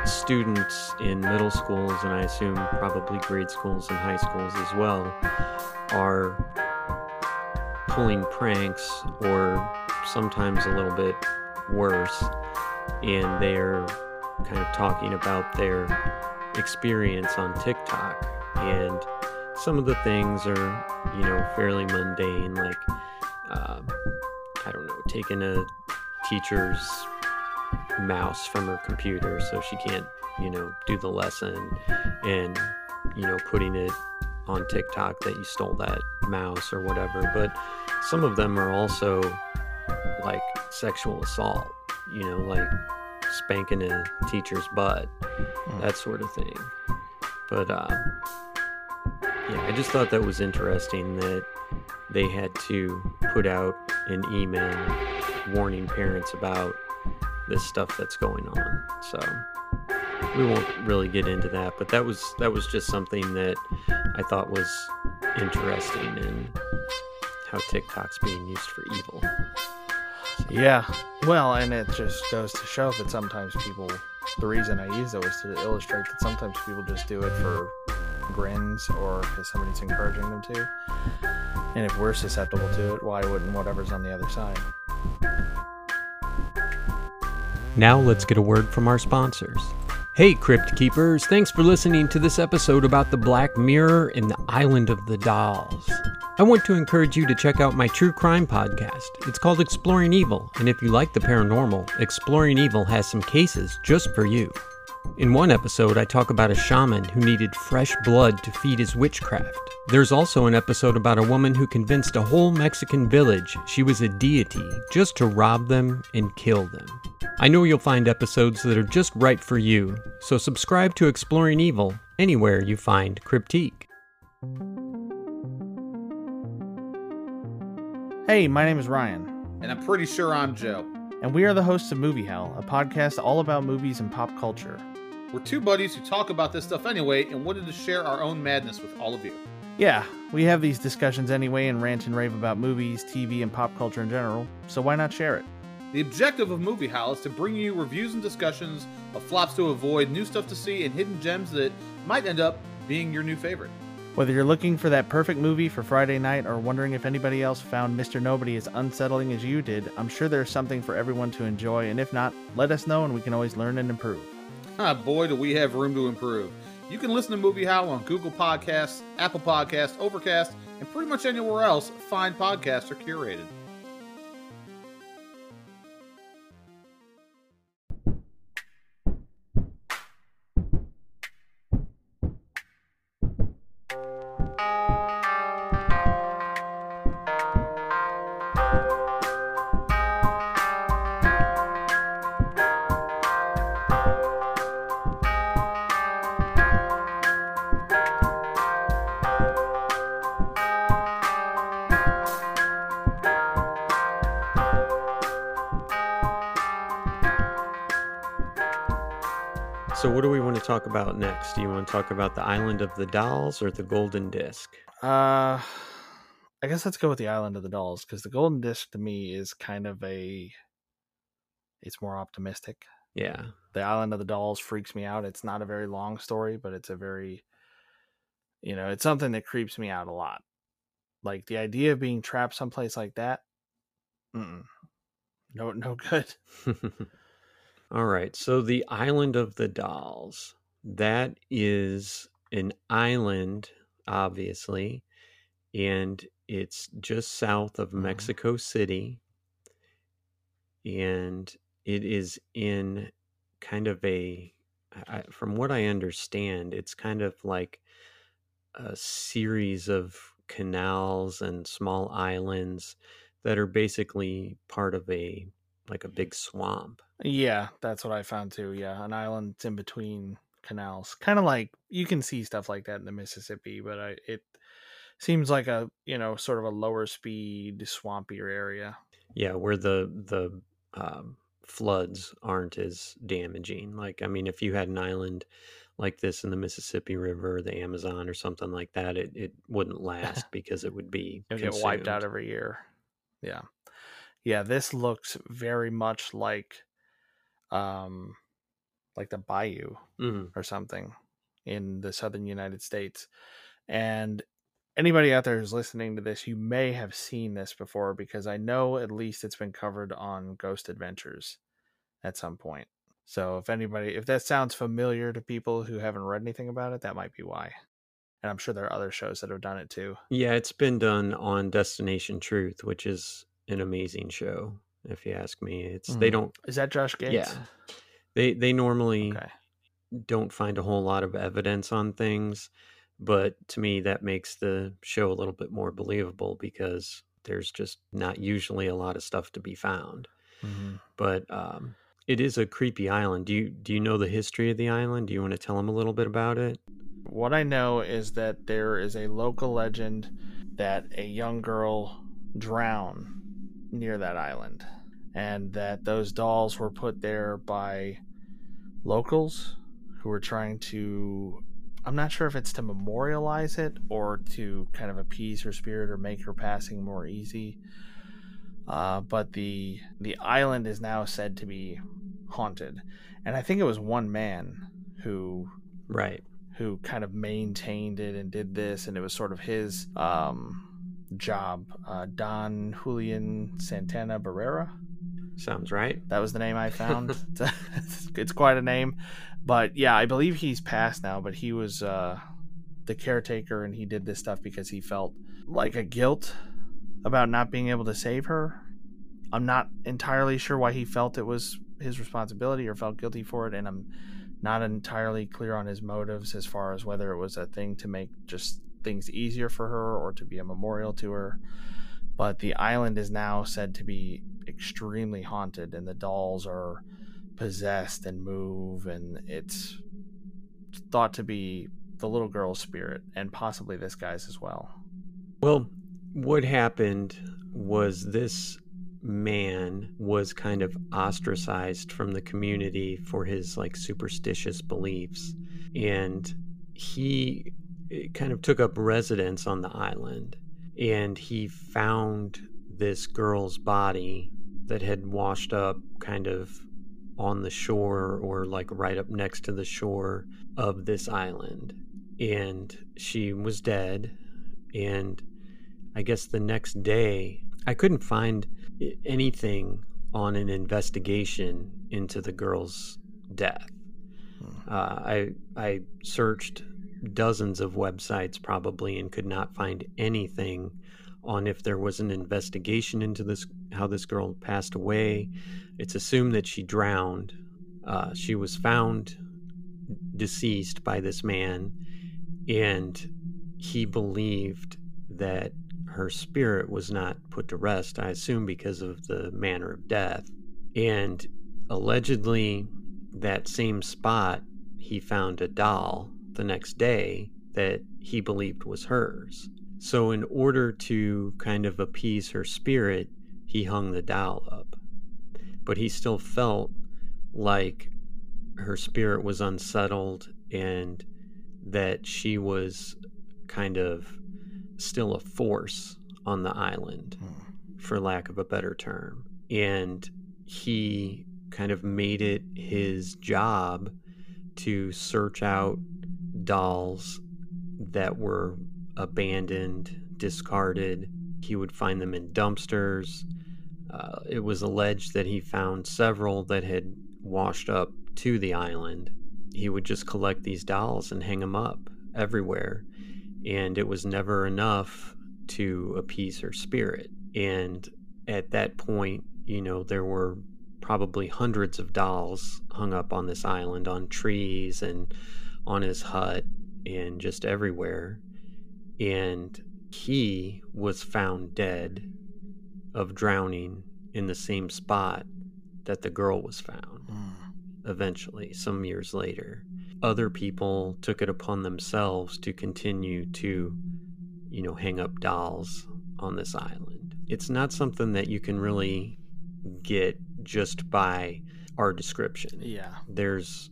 students in middle schools and I assume probably grade schools and high schools as well are pulling pranks or sometimes a little bit worse, and they're kind of talking about their experience on TikTok. And some of the things are, you know, fairly mundane, like, uh, I don't know, taking a teacher's mouse from her computer so she can't, you know, do the lesson and, you know, putting it on TikTok that you stole that mouse or whatever. But some of them are also like sexual assault, you know, like spanking a teacher's butt, that sort of thing. But uh, yeah, I just thought that was interesting that they had to put out an email warning parents about this stuff that's going on. So we won't really get into that, but that was that was just something that I thought was interesting in how TikTok's being used for evil. Yeah. Well, and it just goes to show that sometimes people, the reason I use it was to illustrate that sometimes people just do it for grins or because somebody's encouraging them to. And if we're susceptible to it, why wouldn't whatever's on the other side? Now let's get a word from our sponsors. Hey, Crypt Keepers, thanks for listening to this episode about the Black Mirror and the Island of the Dolls. I want to encourage you to check out my true crime podcast. It's called Exploring Evil, and if you like the paranormal, Exploring Evil has some cases just for you. In one episode, I talk about a shaman who needed fresh blood to feed his witchcraft. There's also an episode about a woman who convinced a whole Mexican village she was a deity just to rob them and kill them. I know you'll find episodes that are just right for you, so subscribe to Exploring Evil anywhere you find Cryptique. Hey, my name is Ryan, And I'm pretty sure I'm Joe. and we are the hosts of Movie Hell, a podcast all about movies and pop culture. We're two buddies who talk about this stuff anyway and wanted to share our own madness with all of you. Yeah, we have these discussions anyway and rant and rave about movies, TV, and pop culture in general, so why not share it? The objective of Movie Howl is to bring you reviews and discussions of flops to avoid, new stuff to see, and hidden gems that might end up being your new favorite. Whether you're looking for that perfect movie for Friday night or wondering if anybody else found Mr. Nobody as unsettling as you did, I'm sure there's something for everyone to enjoy, and if not, let us know and we can always learn and improve. Ah, boy, do we have room to improve. You can listen to Movie Howl on Google Podcasts, Apple Podcasts, Overcast, and pretty much anywhere else fine podcasts are curated. So, what do we want to talk about next? Do you want to talk about the Island of the Dolls or the Golden Disc? Uh, I guess let's go with the Island of the Dolls because the Golden Disc to me is kind of a. It's more optimistic. Yeah. The Island of the Dolls freaks me out. It's not a very long story, but it's a very, you know, it's something that creeps me out a lot. Like the idea of being trapped someplace like that. Mm-mm. No, no good. All right. So, the Island of the Dolls. That is an island, obviously, and it's just south of Mhm. Mexico City. And it is in kind of a, I- from what I understand, it's kind of like a series of canals and small islands that are basically part of a like a big swamp. Yeah, that's what I found too. Yeah, an island in between canals, kind of like you can see stuff like that in the Mississippi, but I, it seems like a you know sort of a lower speed, swampier area. Yeah, where the the um, floods aren't as damaging. Like, I mean, if you had an island like this in the Mississippi River, the Amazon, or something like that, it, it wouldn't last because it would be It'll get wiped out every year. Yeah, yeah. This looks very much like, um, like the Bayou Mhm. or something in the southern United States. And anybody out there who's listening to this, you may have seen this before because I know at least it's been covered on Ghost Adventures at some point. So if anybody, if that sounds familiar to people who haven't read anything about it, that might be why. And I'm sure there are other shows that have done it too. Yeah, it's been done on Destination Truth, which is an amazing show. If you ask me, it's they Mhm. don't. Is that Josh Gates? Yeah, they they normally Okay. don't find a whole lot of evidence on things, but to me that makes the show a little bit more believable because there's just not usually a lot of stuff to be found. Mhm. But um, it is a creepy island. Do you do you know the history of the island? Do you want to tell them a little bit about it? What I know is that there is a local legend that a young girl drowned near that island, and that those dolls were put there by locals who were trying to. I'm not sure if it's to memorialize it or to kind of appease her spirit or make her passing more easy. Uh, but the the island is now said to be haunted, and I think it was one man who Right. who kind of maintained it and did this, and it was sort of his um, job. Uh, Don Julian Santana Barrera. Sounds right. That was the name I found. it's quite a name, but yeah, I believe he's passed now. But he was uh, the caretaker, and he did this stuff because he felt like a guilt about not being able to save her. I'm not entirely sure why he felt it was his responsibility or felt guilty for it, and I'm not entirely clear on his motives as far as whether it was a thing to make just things easier for her or to be a memorial to her. But the island is now said to be extremely haunted, and the dolls are possessed and move, and it's thought to be the little girl's spirit and possibly this guy's as well. Well, what happened was this man was kind of ostracized from the community for his like superstitious beliefs and he kind of took up residence on the island and he found this girl's body that had washed up kind of on the shore or like right up next to the shore of this island and she was dead and I guess the next day, I couldn't find anything on an investigation into the girl's death. Uh, I I searched dozens of websites probably and could not find anything on if there was an investigation into this how this girl passed away. It's assumed that she drowned. Uh, she was found deceased by this man, and he believed that her spirit was not put to rest, I assume because of the manner of death. And allegedly, that same spot, he found a doll the next day that he believed was hers. So, in order to kind of appease her spirit, he hung the doll up. But he still felt like her spirit was unsettled and that she was kind of still a force on the island, hmm. for lack of a better term. And he kind of made it his job to search out dolls that were abandoned, discarded. He would find them in dumpsters. Uh, it was alleged that he found several that had washed up to the island. He would just collect these dolls and hang them up everywhere. And it was never enough to appease her spirit. And at that point, you know, there were probably hundreds of dolls hung up on this island, on trees and on his hut and just everywhere. And he was found dead of drowning in the same spot that the girl was found hmm. eventually, some years later. Other people took it upon themselves to continue to, you know, hang up dolls on this island. It's not something that you can really get just by our description. Yeah. There's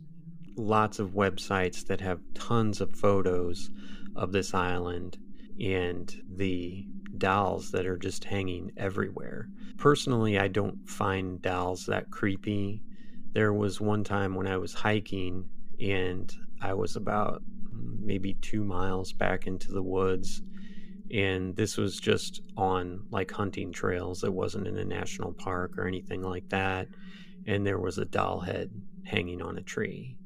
lots of websites that have tons of photos of this island and the dolls that are just hanging everywhere. Personally, I don't find dolls that creepy. There was one time when I was hiking and I was about maybe two miles back into the woods. And this was just on like hunting trails. It wasn't in a national park or anything like that. And there was a doll head hanging on a tree.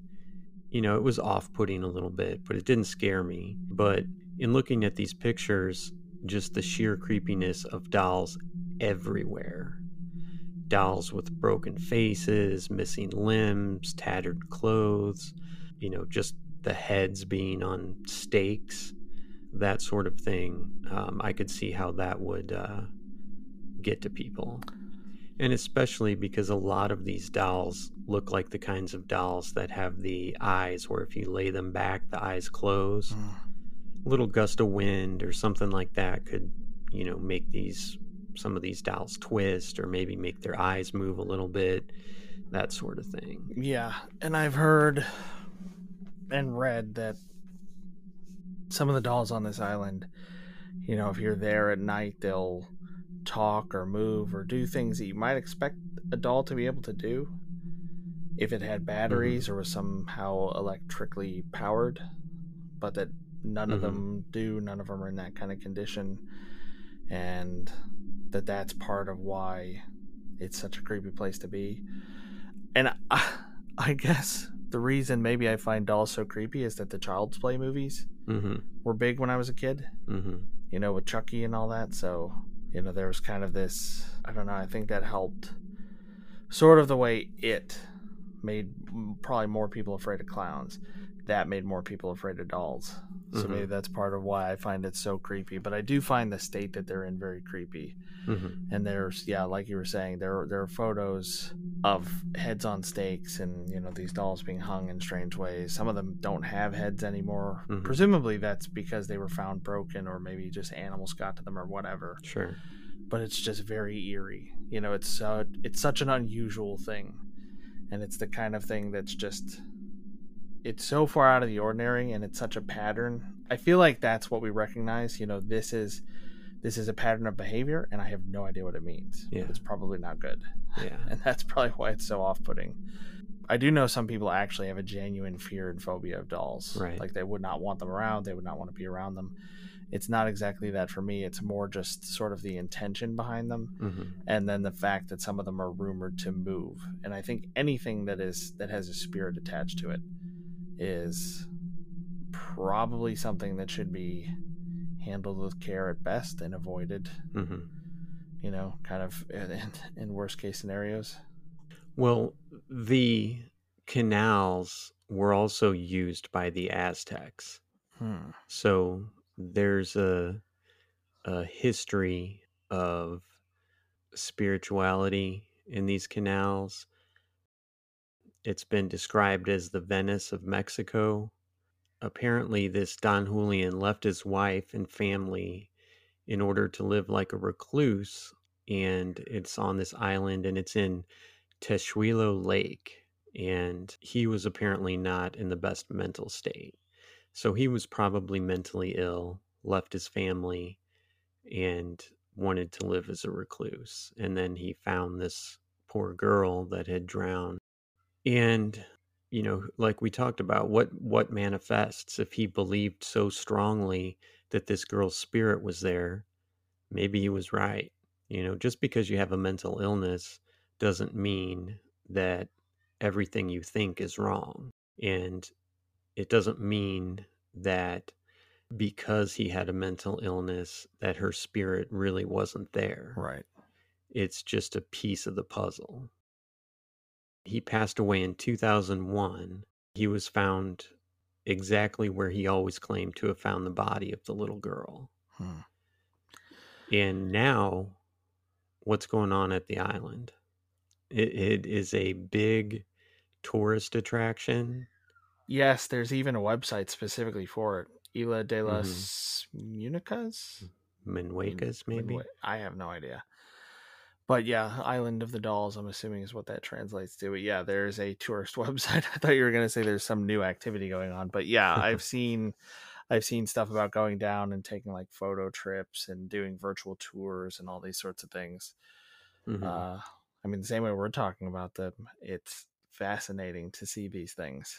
You know, it was off putting a little bit, but it didn't scare me. But in looking at these pictures, just the sheer creepiness of dolls everywhere dolls with broken faces, missing limbs, tattered clothes, you know, just the heads being on stakes, that sort of thing. Um, I could see how that would uh, get to people. And especially because a lot of these dolls look like the kinds of dolls that have the eyes where if you lay them back, the eyes close. Mm. A little gust of wind or something like that could, you know, make these some of these dolls twist or maybe make their eyes move a little bit, that sort of thing. Yeah, and I've heard and read that some of the dolls on this island, you know, if you're there at night, they'll talk or move or do things that you might expect a doll to be able to do if it had batteries or was somehow electrically powered, but that none of Mhm. them do, none of them are in that kind of condition, and that that's part of why it's such a creepy place to be. And I, I guess the reason maybe I find dolls so creepy is that the Child's Play movies Mm-hmm. were big when I was a kid, Mm-hmm. you know, with Chucky and all that. So, you know, there was kind of this, I don't know, I think that helped sort of the way it made probably more people afraid of clowns. That made more people afraid of dolls. So Mhm. maybe that's part of why I find it so creepy. But I do find the state that they're in very creepy. Mm-hmm. And there's yeah, like you were saying, there there are photos of heads on stakes and you know these dolls being hung in strange ways. Some of them don't have heads anymore. Mhm. Presumably that's because they were found broken or maybe just animals got to them or whatever. Sure. But it's just very eerie. You know, it's uh, it's such an unusual thing, and it's the kind of thing that's just it's so far out of the ordinary and it's such a pattern. I feel like that's what we recognize. You know, this is this is a pattern of behavior, and I have no idea what it means. Yeah. It's probably not good, Yeah. and that's probably why it's so off-putting. I do know some people actually have a genuine fear and phobia of dolls. Right. Like they would not want them around. They would not want to be around them. It's not exactly that for me. It's more just sort of the intention behind them Mm-hmm. and then the fact that some of them are rumored to move and i think anything that is that has a spirit attached to it is probably something that should be handled with care at best and avoided Mm-hmm. you know kind of in, in worst case scenarios Well, the canals were also used by the Aztecs. hmm. So there's a a history of spirituality in these canals. It's been described as the Venice of Mexico. Apparently, this Don Julian left his wife and family in order to live like a recluse, and it's on this island and it's in Teshuilo Lake. and he was apparently not in the best mental state. So he was probably mentally ill, left his family, and wanted to live as a recluse. And then he found this poor girl that had drowned. And you know, like we talked about, what what manifests if he believed so strongly that this girl's spirit was there, maybe he was right. You know, just because you have a mental illness doesn't mean that everything you think is wrong. And it doesn't mean that because he had a mental illness that her spirit really wasn't there. Right. It's just a piece of the puzzle. He passed away in 2001. He was found exactly where he always claimed to have found the body of the little girl. Hmm. And now, what's going on at the island? It, it is a big tourist attraction. Yes, there's even a website specifically for it. Isla de Mm-hmm. las Municas? Manhuecas, maybe? I have no idea. But yeah, Island of the Dolls, I'm assuming is what that translates to. But yeah, there's a tourist website. I thought you were gonna say there's some new activity going on. But yeah, I've seen I've seen stuff about going down and taking like photo trips and doing virtual tours and all these sorts of things. Mhm. Uh I mean the same way we're talking about them, it's fascinating to see these things.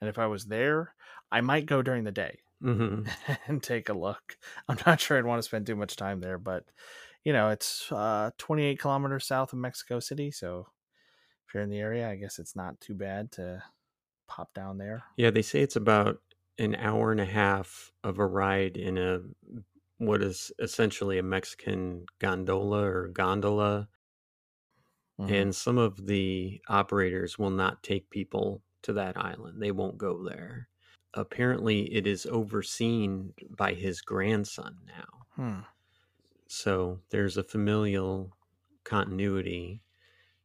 And if I was there, I might go during the day Mhm. and take a look. I'm not sure I'd want to spend too much time there, but you know, it's uh, 28 kilometers south of Mexico City. So if you're in the area, I guess it's not too bad to pop down there. Yeah, they say it's about an hour and a half of a ride in a what is essentially a Mexican gondola or gondola. Mhm. And some of the operators will not take people to that island. They won't go there. Apparently, it is overseen by his grandson now. Hmm. So there's a familial continuity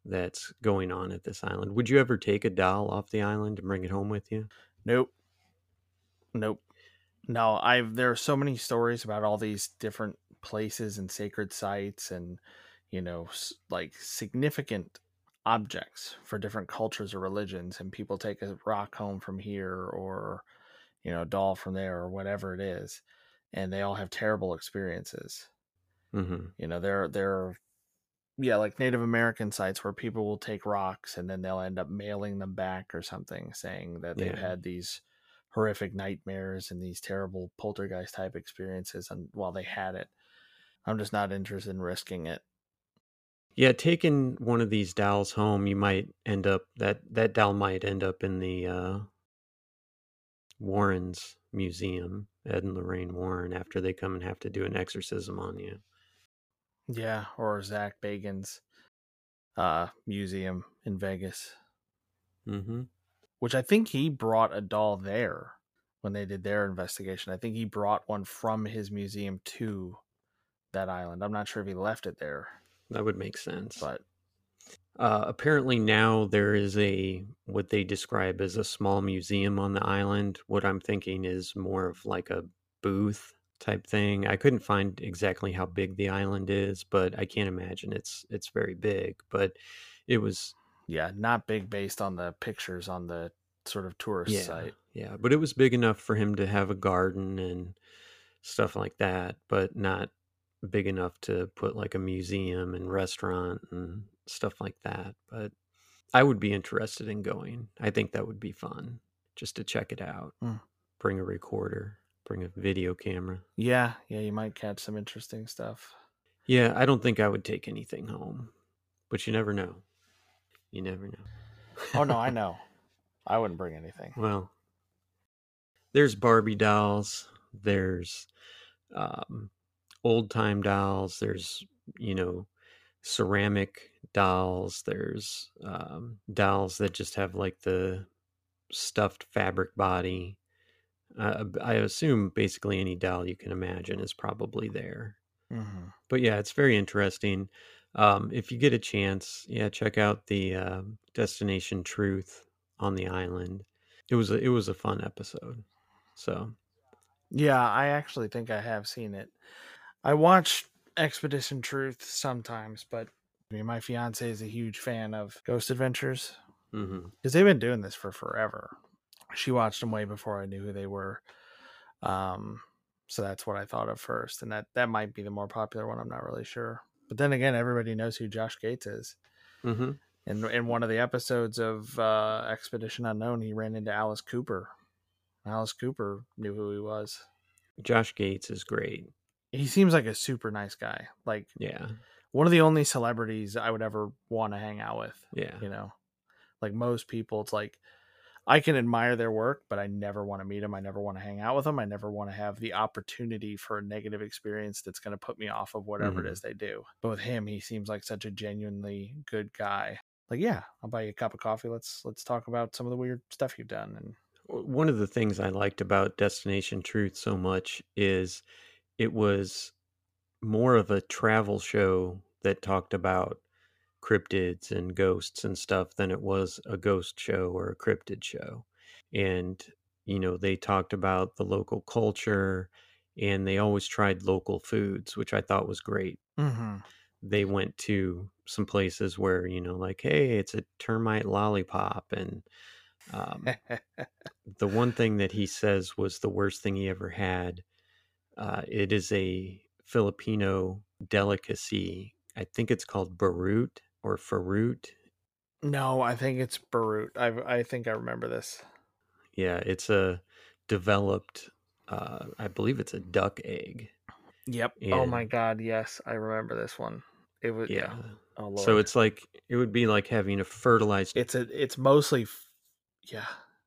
that's going on at this island. Would you ever take a doll off the island and bring it home with you? Nope. Nope. No, I've there are so many stories about all these different places and sacred sites and you know like significant objects for different cultures or religions and people take a rock home from here or you know a doll from there or whatever it is and they all have terrible experiences. Hmm You know, there there are yeah, like Native American sites where people will take rocks and then they'll end up mailing them back or something, saying that they've Yeah. had these horrific nightmares and these terrible poltergeist type experiences and while they had it. I'm just not interested in risking it. Yeah, taking one of these dolls home, you might end up that that doll might end up in the uh, Warrens Museum, Ed and Lorraine Warren, after they come and have to do an exorcism on you. Yeah, or Zak Bagans' uh museum in Vegas, Mm-hmm. which I think he brought a doll there when they did their investigation. I think he brought one from his museum to that island. I'm not sure if he left it there, That would make sense. but Uh, apparently now there is a what they describe as a small museum on the island. What I'm thinking is more of like a booth type thing. I couldn't find exactly how big the island is, but I can't imagine it's it's very big. But it was yeah, not big based on the pictures on the sort of tourist yeah, site. yeah. But it was big enough for him to have a garden and stuff like that, but not big enough to put like a museum and restaurant and stuff like that. But I would be interested in going. I think that would be fun just to check it out. Hmm. Bring a recorder, bring a video camera. Yeah, yeah, you might catch some interesting stuff. Yeah, I don't think I would take anything home, but you never know. You never know. Oh no, I know. I wouldn't bring anything. Well, there's Barbie dolls. There's um, old time dolls. There's you know ceramic dolls. There's um, dolls that just have like the stuffed fabric body. Uh, I assume basically any doll you can imagine is probably there. hmm But yeah, it's very interesting. Um, if you get a chance, yeah, check out the uh, Destination Truth on the island. It was a, it was a fun episode. So Yeah, I actually think I have seen it. I watch Expedition Truth sometimes, but I mean, my fiance is a huge fan of Ghost Adventures. because they've been doing this for forever. She watched them way before I knew who they were. Um, so that's what I thought of first, and that that might be the more popular one. I'm not really sure, but then again, everybody knows who Josh Gates is. hmm In in one of the episodes of uh, Expedition Unknown, he ran into Alice Cooper. Alice Cooper knew who he was. Josh Gates is great. He seems like a super nice guy. Like Yeah, one of the only celebrities I would ever want to hang out with. yeah, you know like most people it's like i can admire their work but i never want to meet them i never want to hang out with them i never want to have the opportunity for a negative experience that's going to put me off of whatever Mhm. it is they do but with him he seems like such a genuinely good guy like yeah i'll buy you a cup of coffee let's let's talk about some of the weird stuff you've done and One of the things I liked about Destination Truth so much is it was more of a travel show that talked about cryptids and ghosts and stuff than it was a ghost show or a cryptid show. And, you know, they talked about the local culture and they always tried local foods, which I thought was great. mm-hmm. They went to some places where, you know, like, hey, it's a termite lollipop. And um, the one thing that he says was the worst thing he ever had. Uh, it is a Filipino delicacy. I think it's called barut or farut. no i think it's barut i i think i remember this Yeah, it's a developed. Uh, I believe it's a duck egg. yep oh my god yes i remember this one it was yeah, Yeah. oh So it's like it would be like having a fertilized it's a it's mostly f- yeah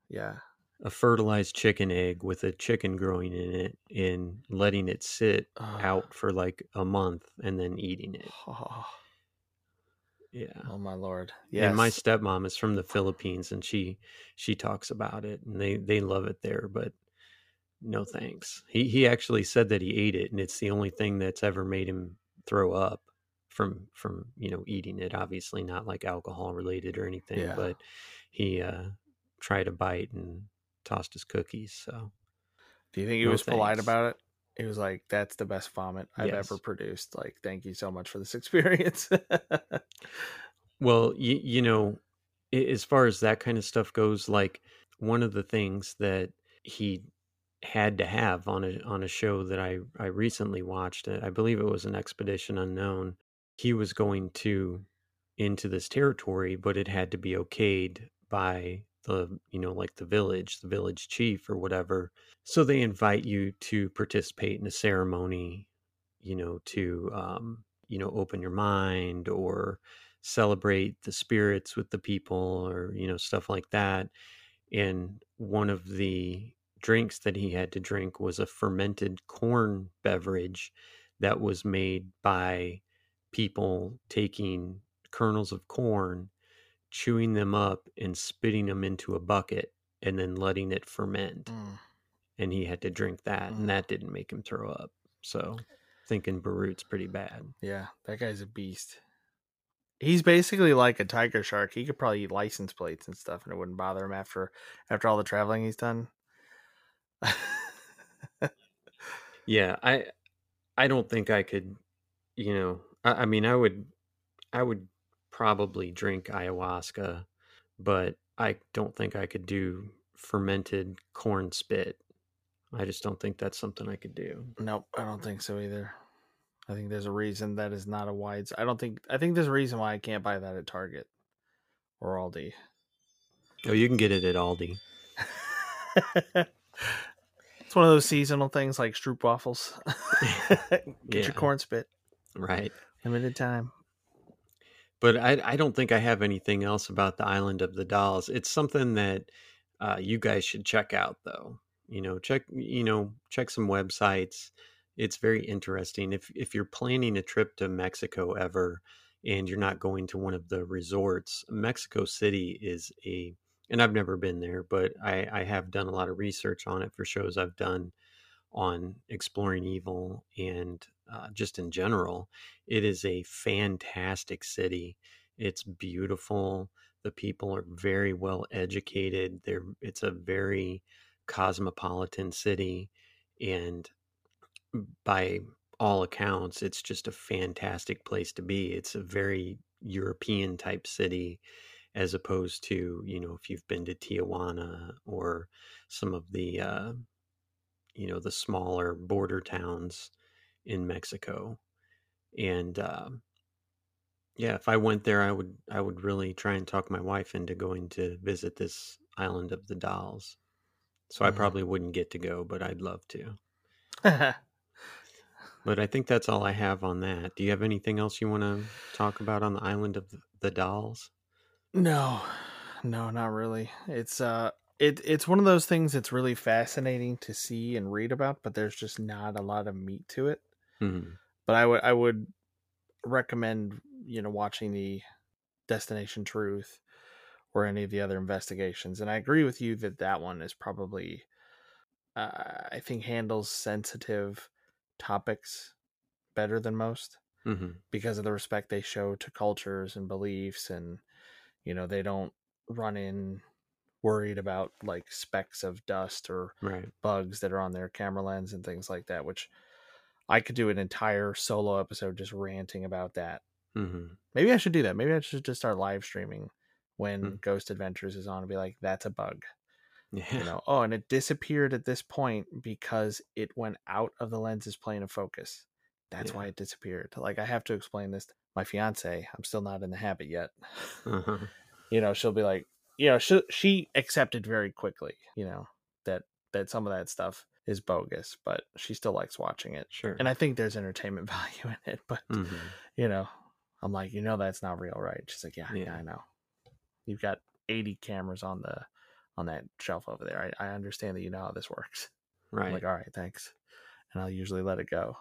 yeah a fertilized chicken egg with a chicken growing in it and letting it sit Ugh. out for like a month and then eating it. oh, Yeah. oh my lord Yeah. And my stepmom is from the Philippines and she she talks about it and they they love it there but no thanks. He he actually said that he ate it and it's the only thing that's ever made him throw up from from you know eating it obviously not like alcohol related or anything Yeah. but he uh tried a bite and tossed his cookies so do you think he no was polite about it he was like that's the best vomit i've Yes. ever produced like thank you so much for this experience Well, you, you know, as far as that kind of stuff goes, like one of the things that he had to have on a on a show that I I recently watched, I believe it was an Expedition Unknown. He was going to into this territory, but it had to be okayed by the you know like the village, the village chief or whatever. So they invite you to participate in a ceremony, you know, to um, you know open your mind or celebrate the spirits with the people or you know stuff like that and one of the drinks that he had to drink was a fermented corn beverage that was made by people taking kernels of corn chewing them up and spitting them into a bucket and then letting it ferment. Mm. and he had to drink that Mm. and that didn't make him throw up. So thinking barut's pretty bad. Yeah that guy's a beast. He's basically like a tiger shark. He could probably eat license plates and stuff and it wouldn't bother him after after all the traveling he's done. Yeah, I I don't think I could, you know, I, I mean I would I would probably drink ayahuasca, but I don't think I could do fermented corn spit. I just don't think that's something I could do. Nope, I don't think so either. I think there's a reason that is not a wide. I don't think. I think there's a reason why I can't buy that at Target or Aldi. Oh, you can get it at Aldi. it's one of those seasonal things like Stroop waffles. Get Yeah. your corn spit. Right. Limited time. But I I don't think I have anything else about the Island of the Dolls. It's something that uh, you guys should check out though. You know, check you know, check some websites. It's very interesting. If if you're planning a trip to Mexico ever and you're not going to one of the resorts, Mexico City is a and I've never been there, but I, I have done a lot of research on it for shows I've done on exploring evil and uh, just in general. It is a fantastic city. It's beautiful. The people are very well educated. They're, it's a very cosmopolitan city. And by all accounts, it's just a fantastic place to be. It's a very European type city. as opposed to you know if you've been to Tijuana or some of the uh, you know the smaller border towns in Mexico, and uh, yeah, if I went there, I would I would really try and talk my wife into going to visit this island of the dolls. So I Mhm. probably wouldn't get to go, but I'd love to. But I think that's all I have on that. Do you have anything else you want to talk about on the island of the dolls? no, no, not really. It's uh, it it's one of those things that's really fascinating to see and read about, but there's just not a lot of meat to it. Mhm. But I would I would recommend you know watching the Destination Truth or any of the other investigations. And I agree with you that that one is probably uh, I think handles sensitive topics better than most Mhm. because of the respect they show to cultures and beliefs and you know they don't run in worried about like specks of dust or Right. bugs that are on their camera lens and things like that which i could do an entire solo episode just ranting about that Mhm. maybe i should do that maybe i should just start live streaming when Hmm. ghost adventures is on and be like that's a bug Yeah. you know oh and it disappeared at this point because it went out of the lens's plane of focus that's Yeah. why it disappeared like i have to explain this to my fiance i'm still not in the habit yet Uh-huh. you know she'll be like you know she she accepted very quickly you know that that some of that stuff is bogus but she still likes watching it Sure. and i think there's entertainment value in it but Mhm. you know i'm like you know that's not real right she's like yeah yeah, Yeah. i know you've got 80 cameras on the on that shelf over there i, I understand that you know how this works I'm Right. like all right thanks and i'll usually let it go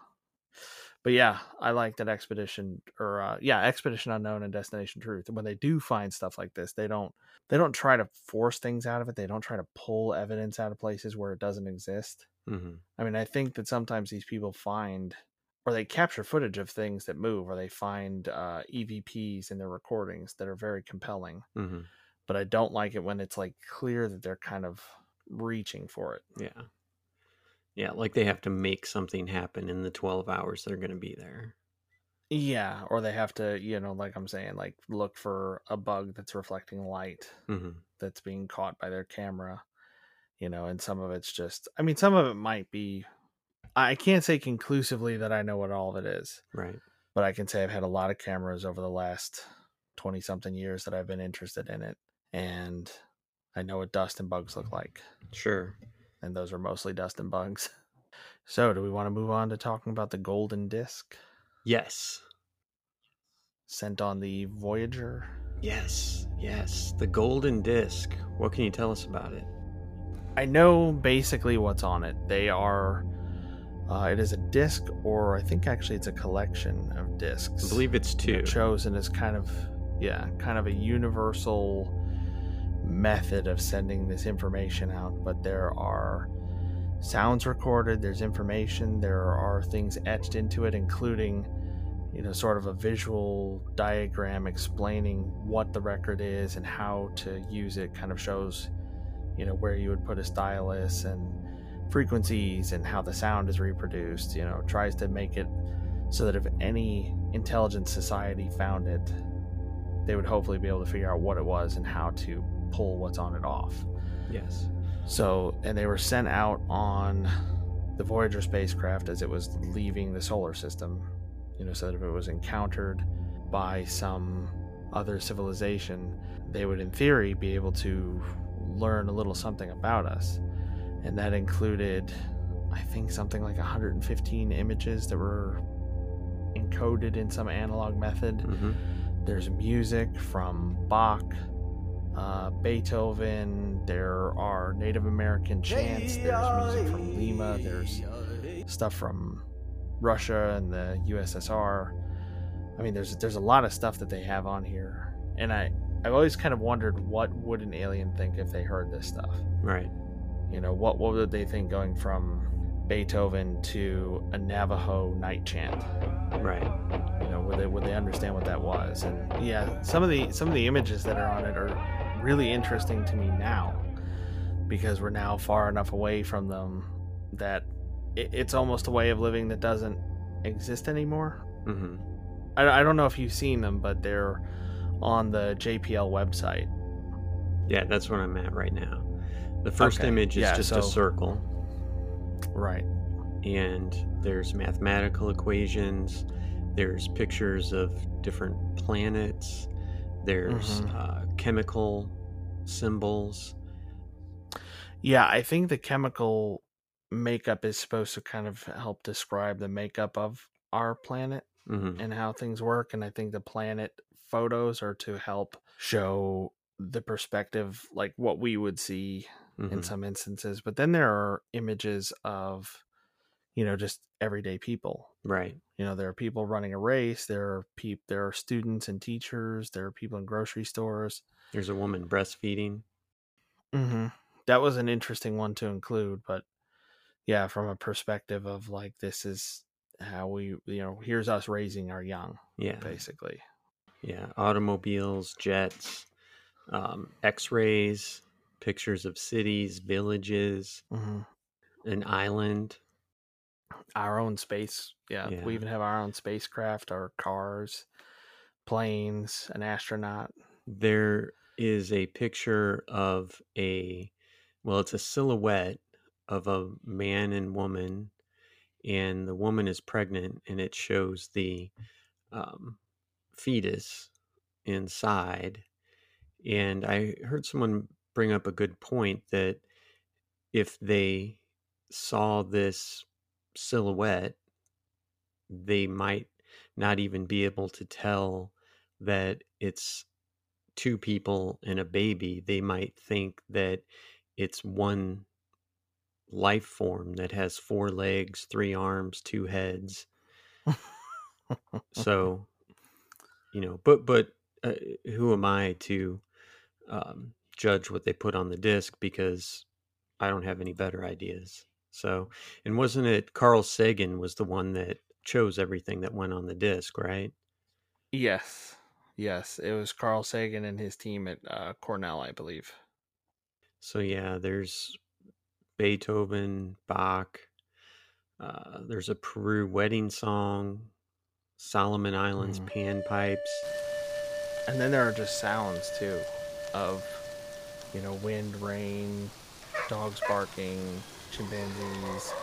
but yeah i like that expedition or uh, yeah expedition unknown and destination truth when they do find stuff like this they don't they don't try to force things out of it they don't try to pull evidence out of places where it doesn't exist Mhm. i mean i think that sometimes these people find or they capture footage of things that move or they find uh, evps in their recordings that are very compelling Mhm. but i don't like it when it's like clear that they're kind of reaching for it Yeah. Yeah, like they have to make something happen in the 12 hours they're going to be there. Yeah, or they have to, you know, like I'm saying, like look for a bug that's reflecting light Mhm. that's being caught by their camera, you know, and some of it's just, I mean, some of it might be, I can't say conclusively that I know what all of it is, Right. but I can say I've had a lot of cameras over the last 20 something years that I've been interested in it. And I know what dust and bugs look like. Sure. And those are mostly dust and bugs. So, do we want to move on to talking about the golden disc Yes. sent on the Voyager? Yes. Yes. The golden disc. What can you tell us about it? I know basically what's on it. They are. Uh, it is a disc, or I think actually it's a collection of discs. I believe it's two. chosen as kind of, yeah, kind of a universal method of sending this information out. But there are sounds recorded. There's information. There are things etched into it, including, you know, sort of a visual diagram explaining what the record is and how to use it. Kind of shows you know where you would put a stylus and frequencies and how the sound is reproduced you know tries to make it so that if any intelligent society found it they would hopefully be able to figure out what it was and how to pull what's on it off. Yes. so and they were sent out on the voyager spacecraft as it was leaving the solar system you know so that if it was encountered by some other civilization they would in theory be able to learn a little something about us. And that included i think something like 115 images that were encoded in some analog method. Hmm there's music from bach uh, beethoven there are native american chants. There's music from lima. There's stuff from russia and the ussr i mean there's there's a lot of stuff that they have on here. And i i've always kind of wondered what would an alien think if they heard this stuff? Right. you know what what would they think going from beethoven to a navajo night chant? Right. you know would they would they understand what that was? And yeah some of the some of the images that are on it are really interesting to me now because we're now far enough away from them that it, it's almost a way of living that doesn't exist anymore hmm I, I don't know if you've seen them but they're on the JPL website. Yeah, that's what I'm at right now. The first Okay, image is yeah, just a circle, Right. and there's mathematical equations. There's pictures of different planets. There's Mhm. uh, chemical symbols. Yeah, I think the chemical makeup is supposed to kind of help describe the makeup of our planet hmm and how things work. And I think the planet photos are to help show the perspective, like what we would see hmm in some instances. But then there are images of, you know, just everyday people. Right. You know, there are people running a race. There are peop- There are students and teachers. There are people in grocery stores. There's a woman breastfeeding. Mm-hmm. That was an interesting one to include, but yeah, from a perspective of like this is how we, you know, here's us raising our young, Yeah. basically. Yeah. Automobiles, jets, um, x rays, pictures of cities, villages, Mm-hmm. an island. Our own space, yeah, Yeah. We even have our own spacecraft, our cars, planes, an astronaut. There is a picture of a, well, it's a silhouette of a man and woman, and the woman is pregnant, and it shows the um, fetus inside. And I heard someone bring up a good point that if they saw this silhouette, they might not even be able to tell that it's two people and a baby. They might think that it's one life form that has four legs, three arms, two heads. so, you know, but but uh, who am I to um, judge what they put on the disc because I don't have any better ideas. So, and wasn't it Carl Sagan was the one that chose everything that went on the disc, right? Yes, yes, it was Carl Sagan and his team at uh, Cornell, I believe. So yeah, there's Beethoven, Bach. Uh, there's a Peru wedding song, Solomon Islands Mhm. panpipes. And then there are just sounds too of, you know, wind, rain, dogs barking, chimpanzees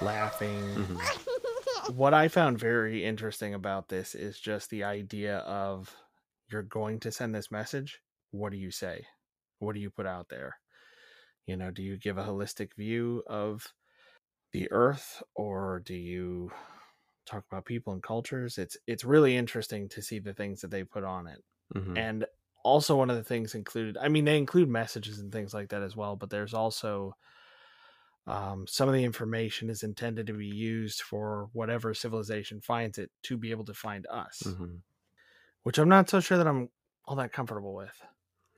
laughing. Mhm. What I found very interesting about this is just the idea of you're going to send this message. What do you say? What do you put out there? You know, do you give a holistic view of the earth or do you talk about people and cultures? It's it's really interesting to see the things that they put on it. Mhm. And also one of the things included I mean they include messages and things like that as well, but there's also um, some of the information is intended to be used for whatever civilization finds it to be able to find us, Mhm. which I'm not so sure that I'm all that comfortable with.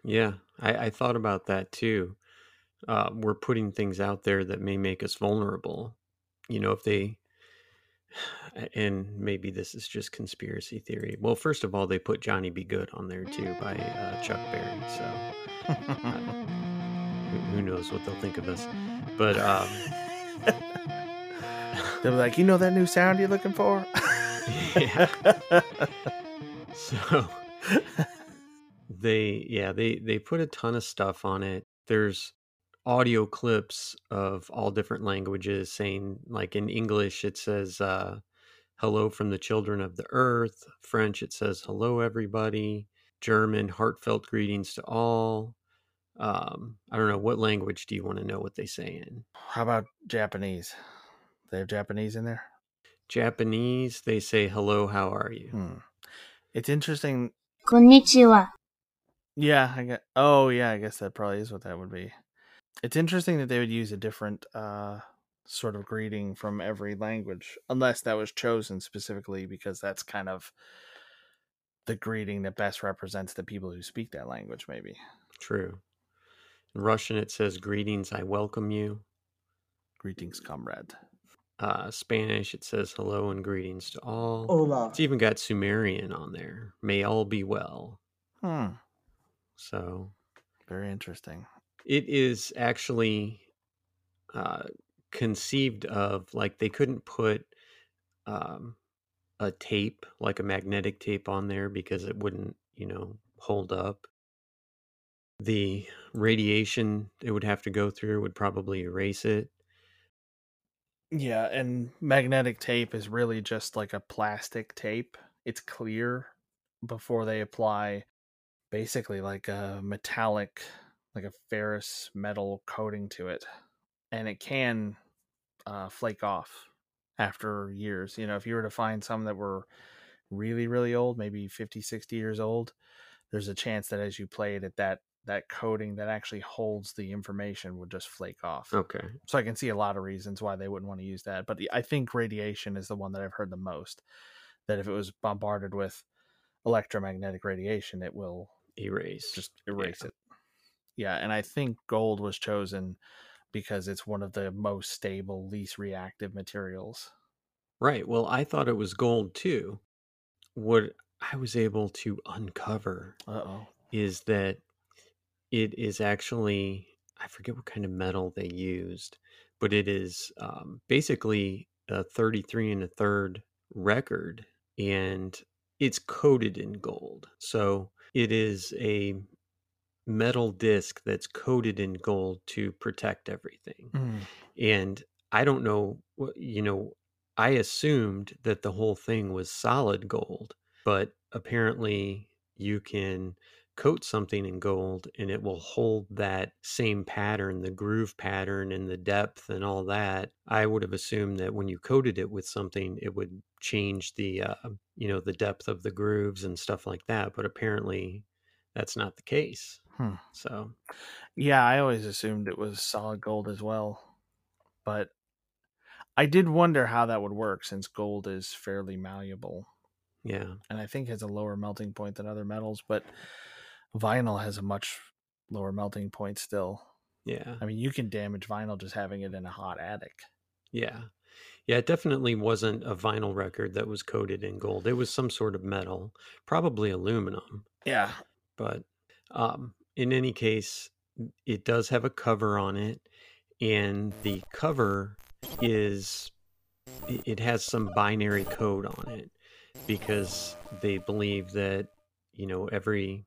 Yeah, I, I thought about that too. Uh, we're putting things out there that may make us vulnerable. You know, if they, and maybe this is just conspiracy theory. Well, first of all, they put Johnny B. Goode on there too by uh, Chuck Berry. So who, knows what they'll think of us. But um, They'll be like, you know that new sound you're looking for? Yeah. so they yeah they they put a ton of stuff on it there's audio clips of all different languages saying like in english it says uh hello from the children of the earth french it says hello everybody german heartfelt greetings to all um i don't know what language do you want to know what they say in? How about japanese? They have japanese in there? Japanese they say hello how are you? Hmm. it's interesting konnichiwa. Yeah i got oh yeah i guess that probably is what that would be. It's interesting that they would use a different uh sort of greeting from every language unless that was chosen specifically because that's kind of the greeting that best represents the people who speak that language maybe. True. In Russian, it says "Greetings, I welcome you." Greetings, comrade. Uh, Spanish, it says "Hello and greetings to all." Hola. It's even got Sumerian on there. May all be well. Hmm. So Very interesting. it is actually uh, conceived of like they couldn't put um, a tape like a magnetic tape on there because it wouldn't, you know, hold up. The radiation it would have to go through would probably erase it. Yeah, and magnetic tape is really just like a plastic tape. It's clear before they apply basically like a metallic, like a ferrous metal coating to it. And it can uh, flake off after years. You know, if you were to find some that were really, really old, maybe 50, 60 years old, there's a chance that as you play it, at that that coating that actually holds the information would just flake off. Okay. So I can see a lot of reasons why they wouldn't want to use that. But I think radiation is the one that I've heard the most. That if it was bombarded with electromagnetic radiation, it will Erase. just erase Yeah. it. Yeah, and I think gold was chosen because it's one of the most stable, least reactive materials. Right. Well, I thought it was gold too. What I was able to uncover Uh oh. is that it is actually, I forget what kind of metal they used, but it is um, basically a 33 and a third record and it's coated in gold. So it is a metal disc that's coated in gold to protect everything. Mm. And I don't know, you know, I assumed that the whole thing was solid gold, but apparently you can coat something in gold and it will hold that same pattern, the groove pattern and the depth and all that. I would have assumed that when you coated it with something, it would change the, uh, you know, the depth of the grooves and stuff like that. But apparently that's not the case. Hmm. So, Yeah, I always assumed it was solid gold as well. But I did wonder how that would work since gold is fairly malleable. yeah. and I think has a lower melting point than other metals, but vinyl has a much lower melting point still. Yeah. I mean, you can damage vinyl just having it in a hot attic. Yeah. Yeah, it definitely wasn't a vinyl record that was coated in gold. It was some sort of metal, probably aluminum. Yeah. But um, in any case, it does have a cover on it, and the cover is it it has some binary code on it because they believe that you know every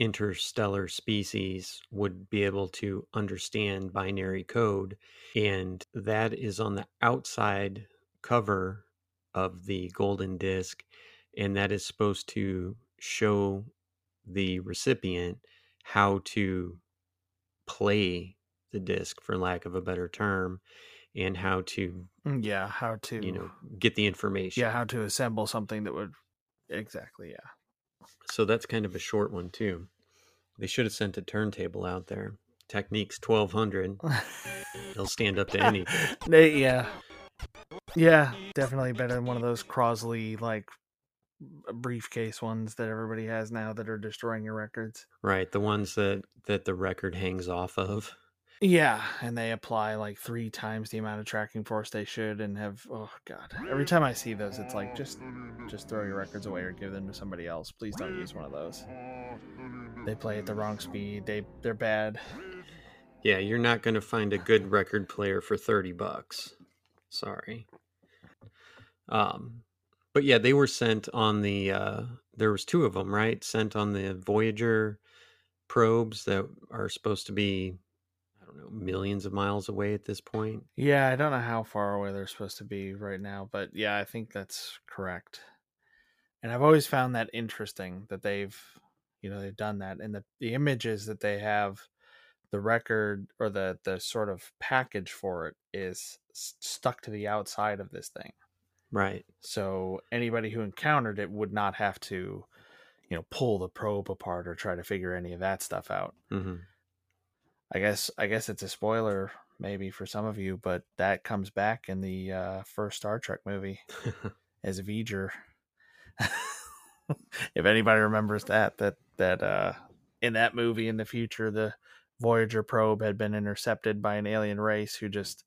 interstellar species would be able to understand binary code and that is on the outside cover of the golden disc and that is supposed to show the recipient how to play the disc for lack of a better term and how to Mm, Yeah. How to, you know get the information yeah, how to assemble something that would, exactly, yeah. So that's kind of a short one too. They should have sent a turntable out there. Technics 1200 they'll stand up to anything They- yeah. Yeah, definitely better than one of those Crosley, like, briefcase ones that everybody has now that are destroying your records. right the ones that that the record hangs off of Yeah, and they apply like three times the amount of tracking force they should, and have oh god. Every time I see those, it's like just just throw your records away or give them to somebody else. Please don't use one of those. They play at the wrong speed. They they're bad. yeah you're not going to find a good record player for 30 bucks sorry um but yeah they were sent on the uh there was two of them right sent on the voyager probes that are supposed to be know millions of miles away at this point Yeah, I don't know how far away they're supposed to be right now, but yeah, I think that's correct. And I've always found that interesting that they've you know they've done that, and the the images that they have, the record or the the sort of package for it is stuck to the outside of this thing. right So anybody who encountered it would not have to, you know, pull the probe apart or try to figure any of that stuff out. hmm I guess I guess it's a spoiler maybe for some of you, but that comes back in the uh, first Star Trek movie as V'ger. if anybody remembers that, that that uh, in that movie in the future, the Voyager probe had been intercepted by an alien race who just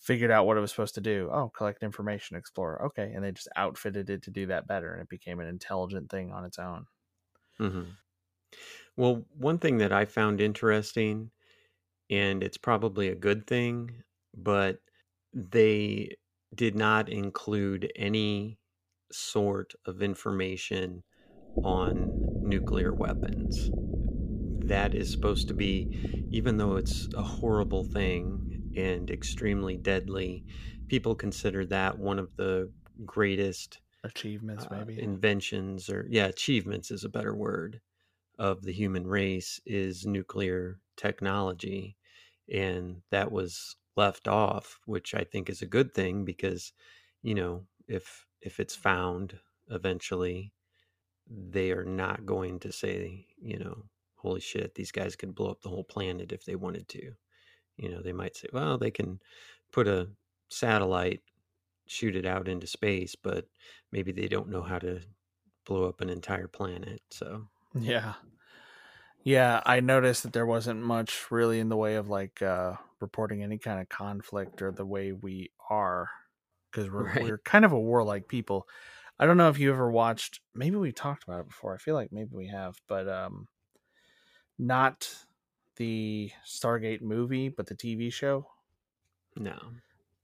figured out what it was supposed to do. Oh, collect information, explore. Okay, and they just outfitted it to do that better, and it became an intelligent thing on its own. hmm Well, one thing that I found interesting, and it's probably a good thing, but they did not include any sort of information on nuclear weapons. That is supposed to be, even though it's a horrible thing and extremely deadly, people consider that one of the greatest Achievements, uh, maybe. inventions or yeah achievements is a better word of the human race is nuclear technology and that was left off which i think is a good thing because you know if if it's found eventually they are not going to say you know holy shit these guys could blow up the whole planet if they wanted to. You know they might say well they can put a satellite shoot it out into space but maybe they don't know how to blow up an entire planet so Yeah. Yeah, I noticed that there wasn't much really in the way of like uh reporting any kind of conflict or the way we are because we're Right. we're kind of a warlike people. I don't know if you ever watched maybe we talked about it before. I feel like maybe we have, but um not the Stargate movie, but the TV show. no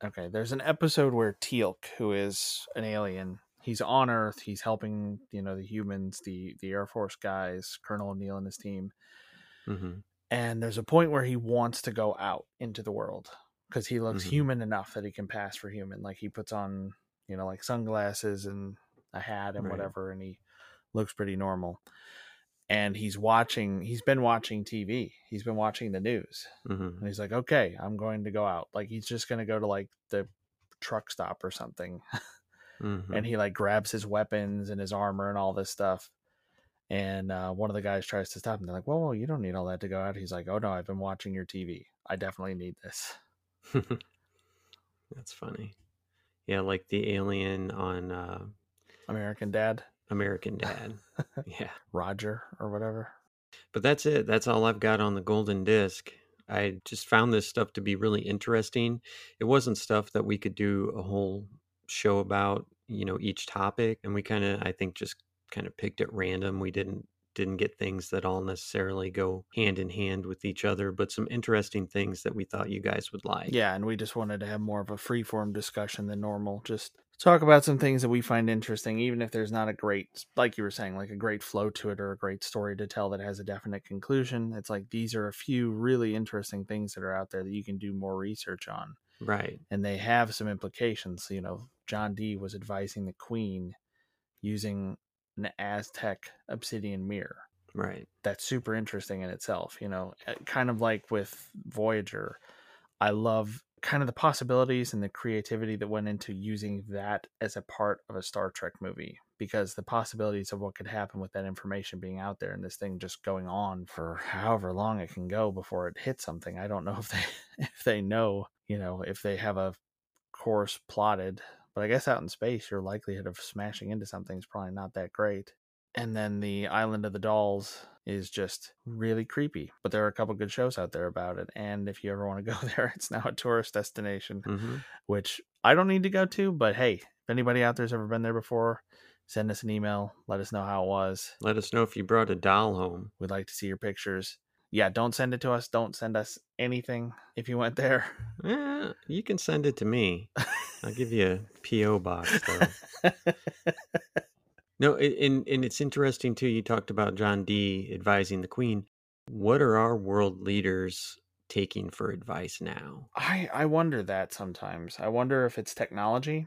Okay, there's an episode where Teal'c, who is an alien, he's on Earth. He's helping, you know, the humans, the the Air Force guys, Colonel O'Neill and his team. hmm And there's a point where he wants to go out into the world because he looks Mhm. human enough that he can pass for human. Like he puts on, you know, like sunglasses and a hat and Right. whatever, and he looks pretty normal. And he's watching. He's been watching TV. He's been watching the news. hmm And he's like, okay, I'm going to go out. Like he's just going to go to like the truck stop or something. hmm And he like grabs his weapons and his armor and all this stuff. And uh, one of the guys tries to stop him. They're like, whoa, whoa, you don't need all that to go out. He's like, oh no, I've been watching your TV. I definitely need this. That's funny. Yeah, like the alien on uh, American Dad, American Dad. yeah. Roger or whatever. But that's it. That's all I've got on the golden disc. I just found this stuff to be really interesting. It wasn't stuff that we could do a whole show about, you know, each topic. And we kind of, I think, just kind of picked at random. We didn't didn't get things that all necessarily go hand in hand with each other, but some interesting things that we thought you guys would like. Yeah, and we just wanted to have more of a free form discussion than normal. Just talk about some things that we find interesting, even if there's not a great, like you were saying, like a great flow to it or a great story to tell that has a definite conclusion. It's like these are a few really interesting things that are out there that you can do more research on. Right. And they have some implications. You know, John Dee was advising the Queen using an Aztec obsidian mirror Right. that's super interesting in itself you know Uh, kind of like with voyager i love kind of the possibilities and the creativity that went into using that as a part of a star trek movie because the possibilities of what could happen with that information being out there and this thing just going on for however long it can go before it hits something i don't know if they if they know you know if they have a course plotted but i guess out in space your likelihood of smashing into something is probably not that great and then the Island of the Dolls is just really creepy. But there are a couple good shows out there about it, and if you ever want to go there, it's now a tourist destination, hmm which I don't need to go to. But hey, if anybody out there's ever been there before, send us an email. Let us know how it was. Let us know if you brought a doll home. We'd like to see your pictures. Yeah, don't send it to us. Don't send us anything if you went there. Eh, you can send it to me. I'll give you a PO box though. No, and and it's interesting too. You talked about John Dee advising the Queen. What are our world leaders taking for advice now? I I wonder that sometimes. I wonder if it's technology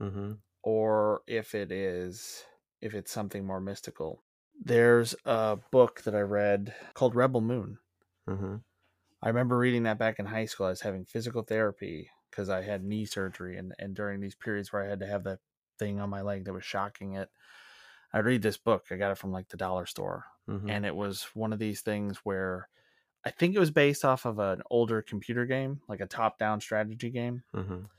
hmm or if it is if it's something more mystical. There's a book that I read called Rebel Moon. hmm I remember reading that back in high school. I was having physical therapy because I had knee surgery, and and during these periods where I had to have that thing on my leg that was shocking it, I'd read this book. I got it from like the dollar store, hmm and it was one of these things where I think it was based off of an older computer game, like a top-down strategy game hmm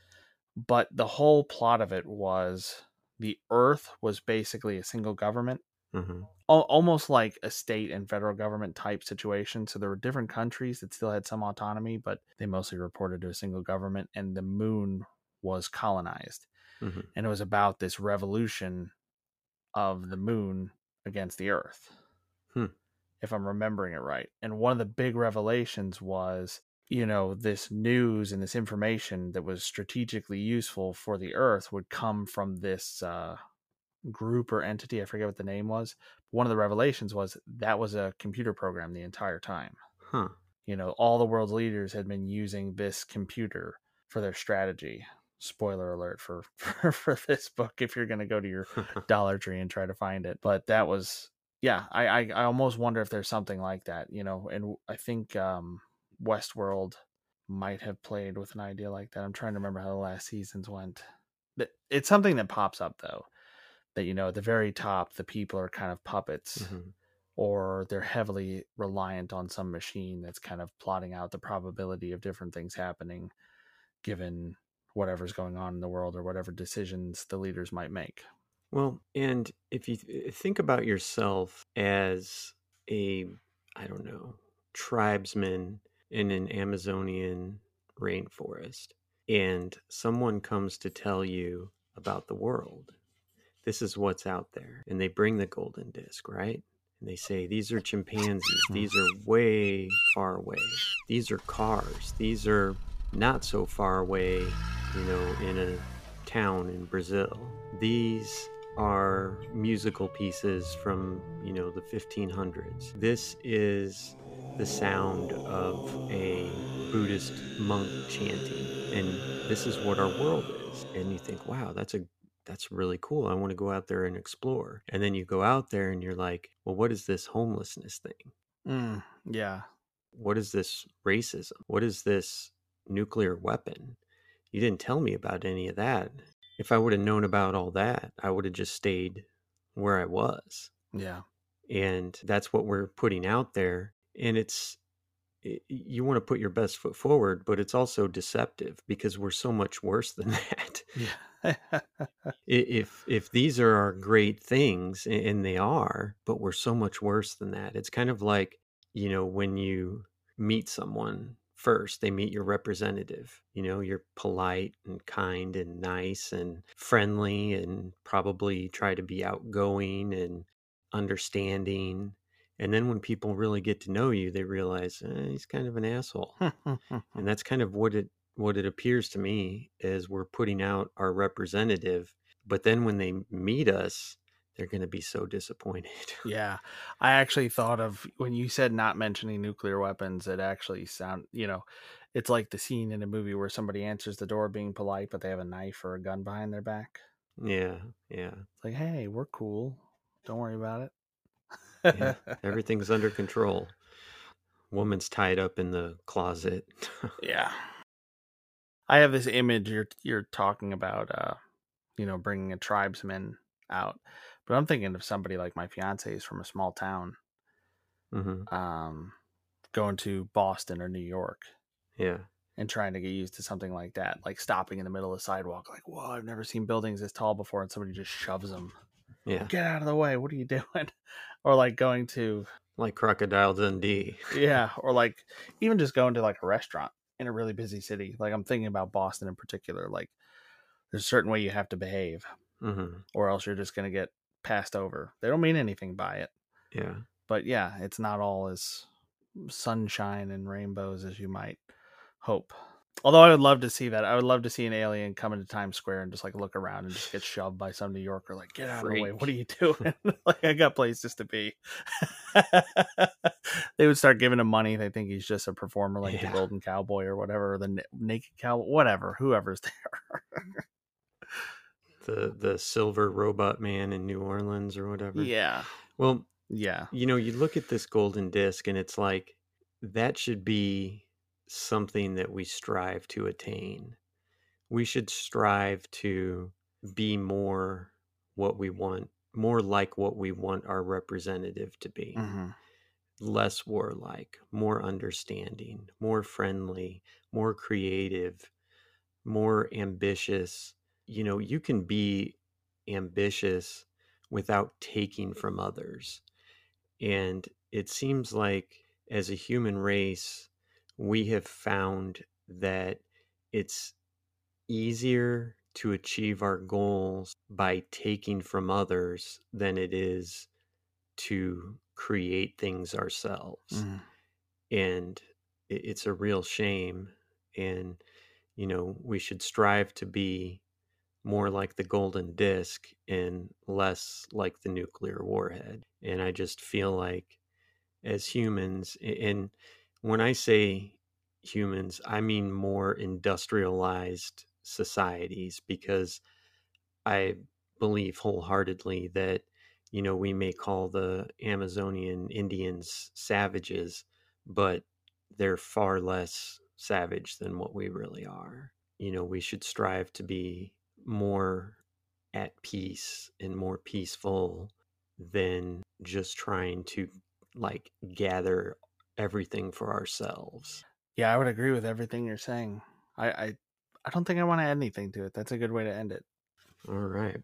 but the whole plot of it was the earth was basically a single government hmm al- almost like a state and federal government type situation. So there were different countries that still had some autonomy but they mostly reported to a single government and the moon was colonized. Hmm and it was about this revolution of the moon against the earth Hmm. if i'm remembering it right. And one of the big revelations was you know this news and this information that was strategically useful for the earth would come from this uh group or entity. I forget what the name was. One of the revelations was that was a computer program the entire time. Huh. You know, all the world's leaders had been using this computer for their strategy. Spoiler alert for for, for this book if you're going to go to your Dollar Tree and try to find it. But that was yeah, I, I I almost wonder if there's something like that, you know, and I think um Westworld might have played with an idea like that. I'm trying to remember how the last seasons went. It's something that pops up though. That you know, at the very top, the people are kind of puppets, Mhm. or they're heavily reliant on some machine that's kind of plotting out the probability of different things happening, given whatever's going on in the world or whatever decisions the leaders might make. Well, and if you th- think about yourself as a, I don't know, tribesman in an Amazonian rainforest, and someone comes to tell you about the world, this is what's out there. And they bring the golden disc, right? And they say, these are chimpanzees. Hmm. These are way far away. These are cars. These are not so far away, you know, in a town in Brazil. These are musical pieces from, you know, the 1500s. This is the sound of a Buddhist monk chanting. And this is what our world is. And you think, wow, that's a that's really cool. I want to go out there and explore. And then you go out there and you're like, well, what is this homelessness thing? Mm, yeah. What is this racism? What is this nuclear weapon? You didn't tell me about any of that. If I would have known about all that, I would have just stayed where I was. Yeah. And that's what we're putting out there. And it's, you want to put your best foot forward, but it's also deceptive because we're so much worse than that. Yeah. If if these are our great things and they are but we're so much worse than that it's kind of like you know when you meet someone first they meet your representative you know you're polite and kind and nice and friendly and probably try to be outgoing and understanding and then when people really get to know you they realize eh, he's kind of an asshole. And that's kind of what it what it appears to me is we're putting out our representative but then when they meet us they're going to be so disappointed Yeah, I actually thought of when you said not mentioning nuclear weapons. It actually sound you know, it's like the scene in a movie where somebody answers the door being polite, but they have a knife or a gun behind their back. yeah yeah It's like, hey, we're cool. Don't worry about it. yeah everything's under control woman's tied up in the closet yeah. I have this image you're you're talking about, uh, you know, bringing a tribesman out, but I'm thinking of somebody like my fiance is from a small town, hmm um, going to Boston or New York. yeah and trying to get used to something like that, like stopping in the middle of the sidewalk, like, whoa, I've never seen buildings this tall before, and somebody just shoves them. yeah Get out of the way. What are you doing? Or like going to, like crocodile dundee yeah, or like even just going to like a restaurant in a really busy city. Like I'm thinking about Boston in particular. Like there's a certain way you have to behave, hmm or else you're just going to get passed over. They don't mean anything by it. yeah But yeah, it's not all as sunshine and rainbows as you might hope. Although I would love to see that. I would love to see an alien come into Times Square and just like look around and just get shoved by some New Yorker. Like, get out of the way. What are you doing? like, I got places to be. they would start giving him money. They think he's just a performer like Yeah. the Golden Cowboy or whatever, or the Na- Naked Cow, whatever, whoever's there. The the silver robot man in new orleans or whatever yeah. well Yeah. you know you look at this golden disc and it's like that should be something that we strive to attain we should strive to be more what we want more like what we want our representative to be hmm less warlike more understanding more friendly more creative more ambitious you know you can be ambitious without taking from others. And it seems like as a human race we have found that it's easier to achieve our goals by taking from others than it is to create things ourselves. Mhm. and it's a real shame. And you know we should strive to be more like the golden disc and less like the nuclear warhead. And I just feel like as humans, and when I say humans, I mean more industrialized societies because I believe wholeheartedly that, you know, we may call the Amazonian Indians savages, but they're far less savage than what we really are. You know, we should strive to be more at peace and more peaceful than just trying to like gather everything for ourselves. Yeah, I would agree with everything you're saying. I I, I don't think I want to add anything to it. That's a good way to end it. All right.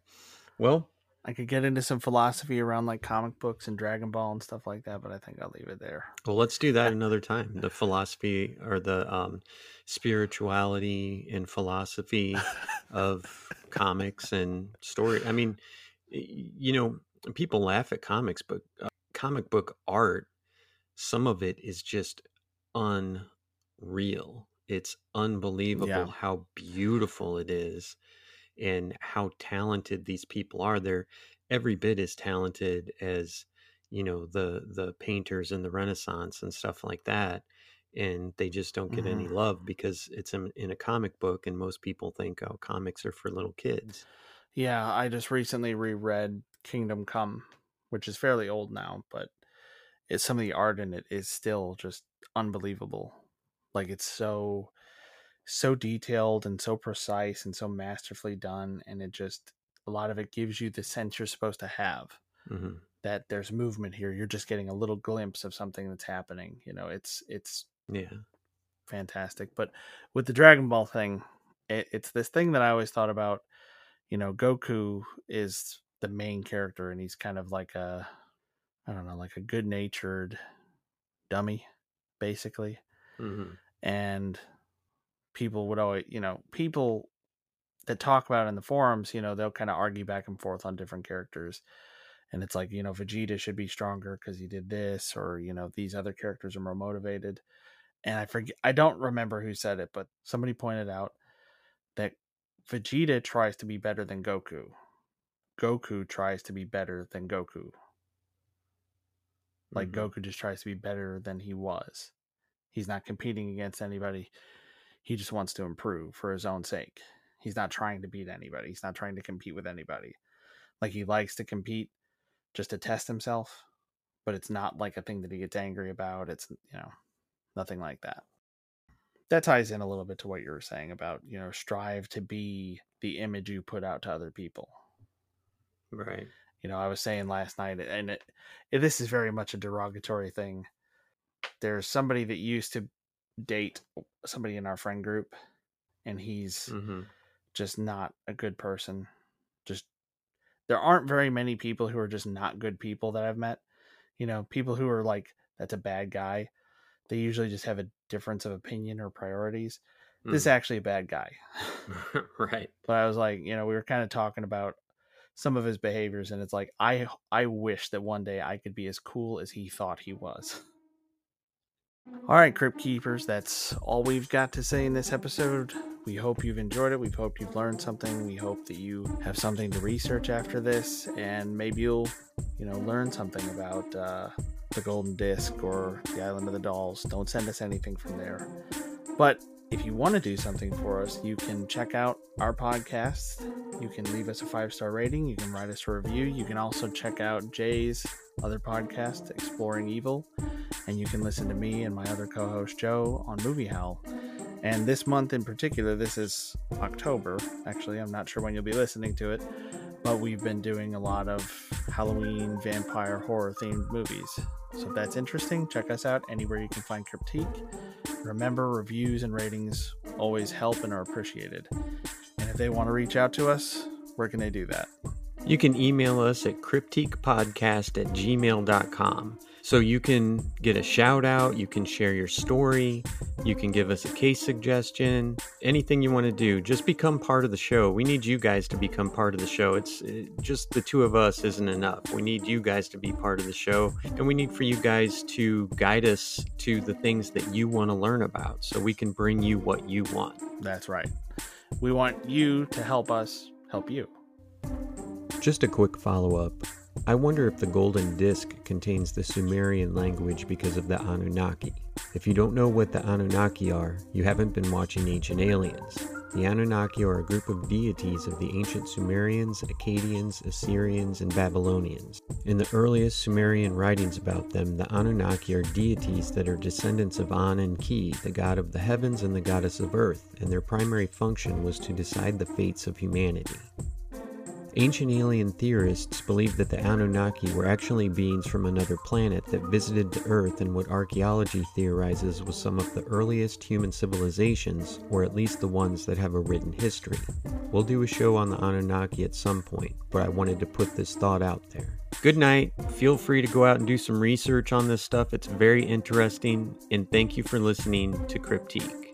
Well, I could get into some philosophy around like comic books and Dragon Ball and stuff like that, but I think I'll leave it there. Well, let's do that another time. The philosophy or the um, spirituality and philosophy of comics and story. I mean, you know, people laugh at comics, but uh, comic book art, some of it is just unreal. It's unbelievable Yeah. how beautiful it is and how talented these people are. They're every bit as talented as you know the the painters in the Renaissance and stuff like that. And they just don't get any mm-hmm. love because it's in, in a comic book, and most people think, "Oh, comics are for little kids." Yeah, I just recently reread Kingdom Come, which is fairly old now, but it's some of the art in it is still just unbelievable. Like it's so so detailed and so precise and so masterfully done and it just a lot of it gives you the sense you're supposed to have hmm that there's movement here. You're just getting a little glimpse of something that's happening. You know, it's it's Yeah. fantastic. But with the Dragon Ball thing, it, it's this thing that I always thought about. You know, Goku is the main character, and he's kind of like a, I don't know, like a good natured dummy, basically. hmm And people would always, you know, people that talk about it in the forums, you know, they'll kind of argue back and forth on different characters. And it's like, you know, Vegeta should be stronger because he did this, or, you know, these other characters are more motivated and I forget I don't remember who said it, but somebody pointed out that Vegeta tries to be better than Goku. Goku tries to be better than Goku. Like Mhm. Goku just tries to be better than he was. He's not competing against anybody. He just wants to improve for his own sake. He's not trying to beat anybody. He's not trying to compete with anybody. Like he likes to compete just to test himself, but it's not like a thing that he gets angry about. It's, you know, nothing like that. That ties in a little bit to what you were saying about, you know, strive to be the image you put out to other people. Right. You know, I was saying last night, and it, it, this is very much a derogatory thing. There's somebody that used to date somebody in our friend group, and he's hmm just not a good person. Just there aren't very many people who are just not good people that I've met. You know, people who are like that's a bad guy. They usually just have a difference of opinion or priorities. This is actually a bad guy. right. but I was like, you know, we were kind of talking about some of his behaviors and it's like I I wish that one day I could be as cool as he thought he was. All right, Crypt Keepers, that's all we've got to say in this episode. We hope you've enjoyed it. We hope you've learned something. We hope that you have something to research after this, and maybe you'll, you know, learn something about uh, the Golden Disc or the Island of the Dolls. Don't send us anything from there. But if you want to do something for us, you can check out our podcast. You can leave us a five star rating. You can write us a review. You can also check out Jay's other podcast, Exploring Evil. And you can listen to me and my other co host, Joe, on Movie Howl. And this month in particular, this is October. Actually, I'm not sure when you'll be listening to it, but we've been doing a lot of Halloween, vampire, horror themed movies. So if that's interesting, check us out anywhere you can find Cryptique. Remember, reviews and ratings always help and are appreciated. And if they want to reach out to us, where can they do that? You can email us at cryptiquepodcast at gmail.com. So you can get a shout out, you can share your story, you can give us a case suggestion, anything you want to do. Just become part of the show. We need you guys to become part of the show. It's it, just the two of us isn't enough. We need you guys to be part of the show, and we need for you guys to guide us to the things that you want to learn about so we can bring you what you want. That's right. We want you to help us help you. Just a quick follow up. I wonder if the golden disc contains the Sumerian language because of the Anunnaki. If you don't know what the Anunnaki are, you haven't been watching Ancient Aliens. The Anunnaki are a group of deities of the ancient Sumerians, Akkadians, Assyrians, and Babylonians. In the earliest Sumerian writings about them, the Anunnaki are deities that are descendants of An and Ki, the god of the heavens and the goddess of earth, and their primary function was to decide the fates of humanity. Ancient alien theorists believe that the Anunnaki were actually beings from another planet that visited the Earth in what archaeology theorizes was some of the earliest human civilizations, or at least the ones that have a written history. We'll do a show on the Anunnaki at some point, but I wanted to put this thought out there. Good night. Feel free to go out and do some research on this stuff. It's very interesting, and thank you for listening to Cryptique.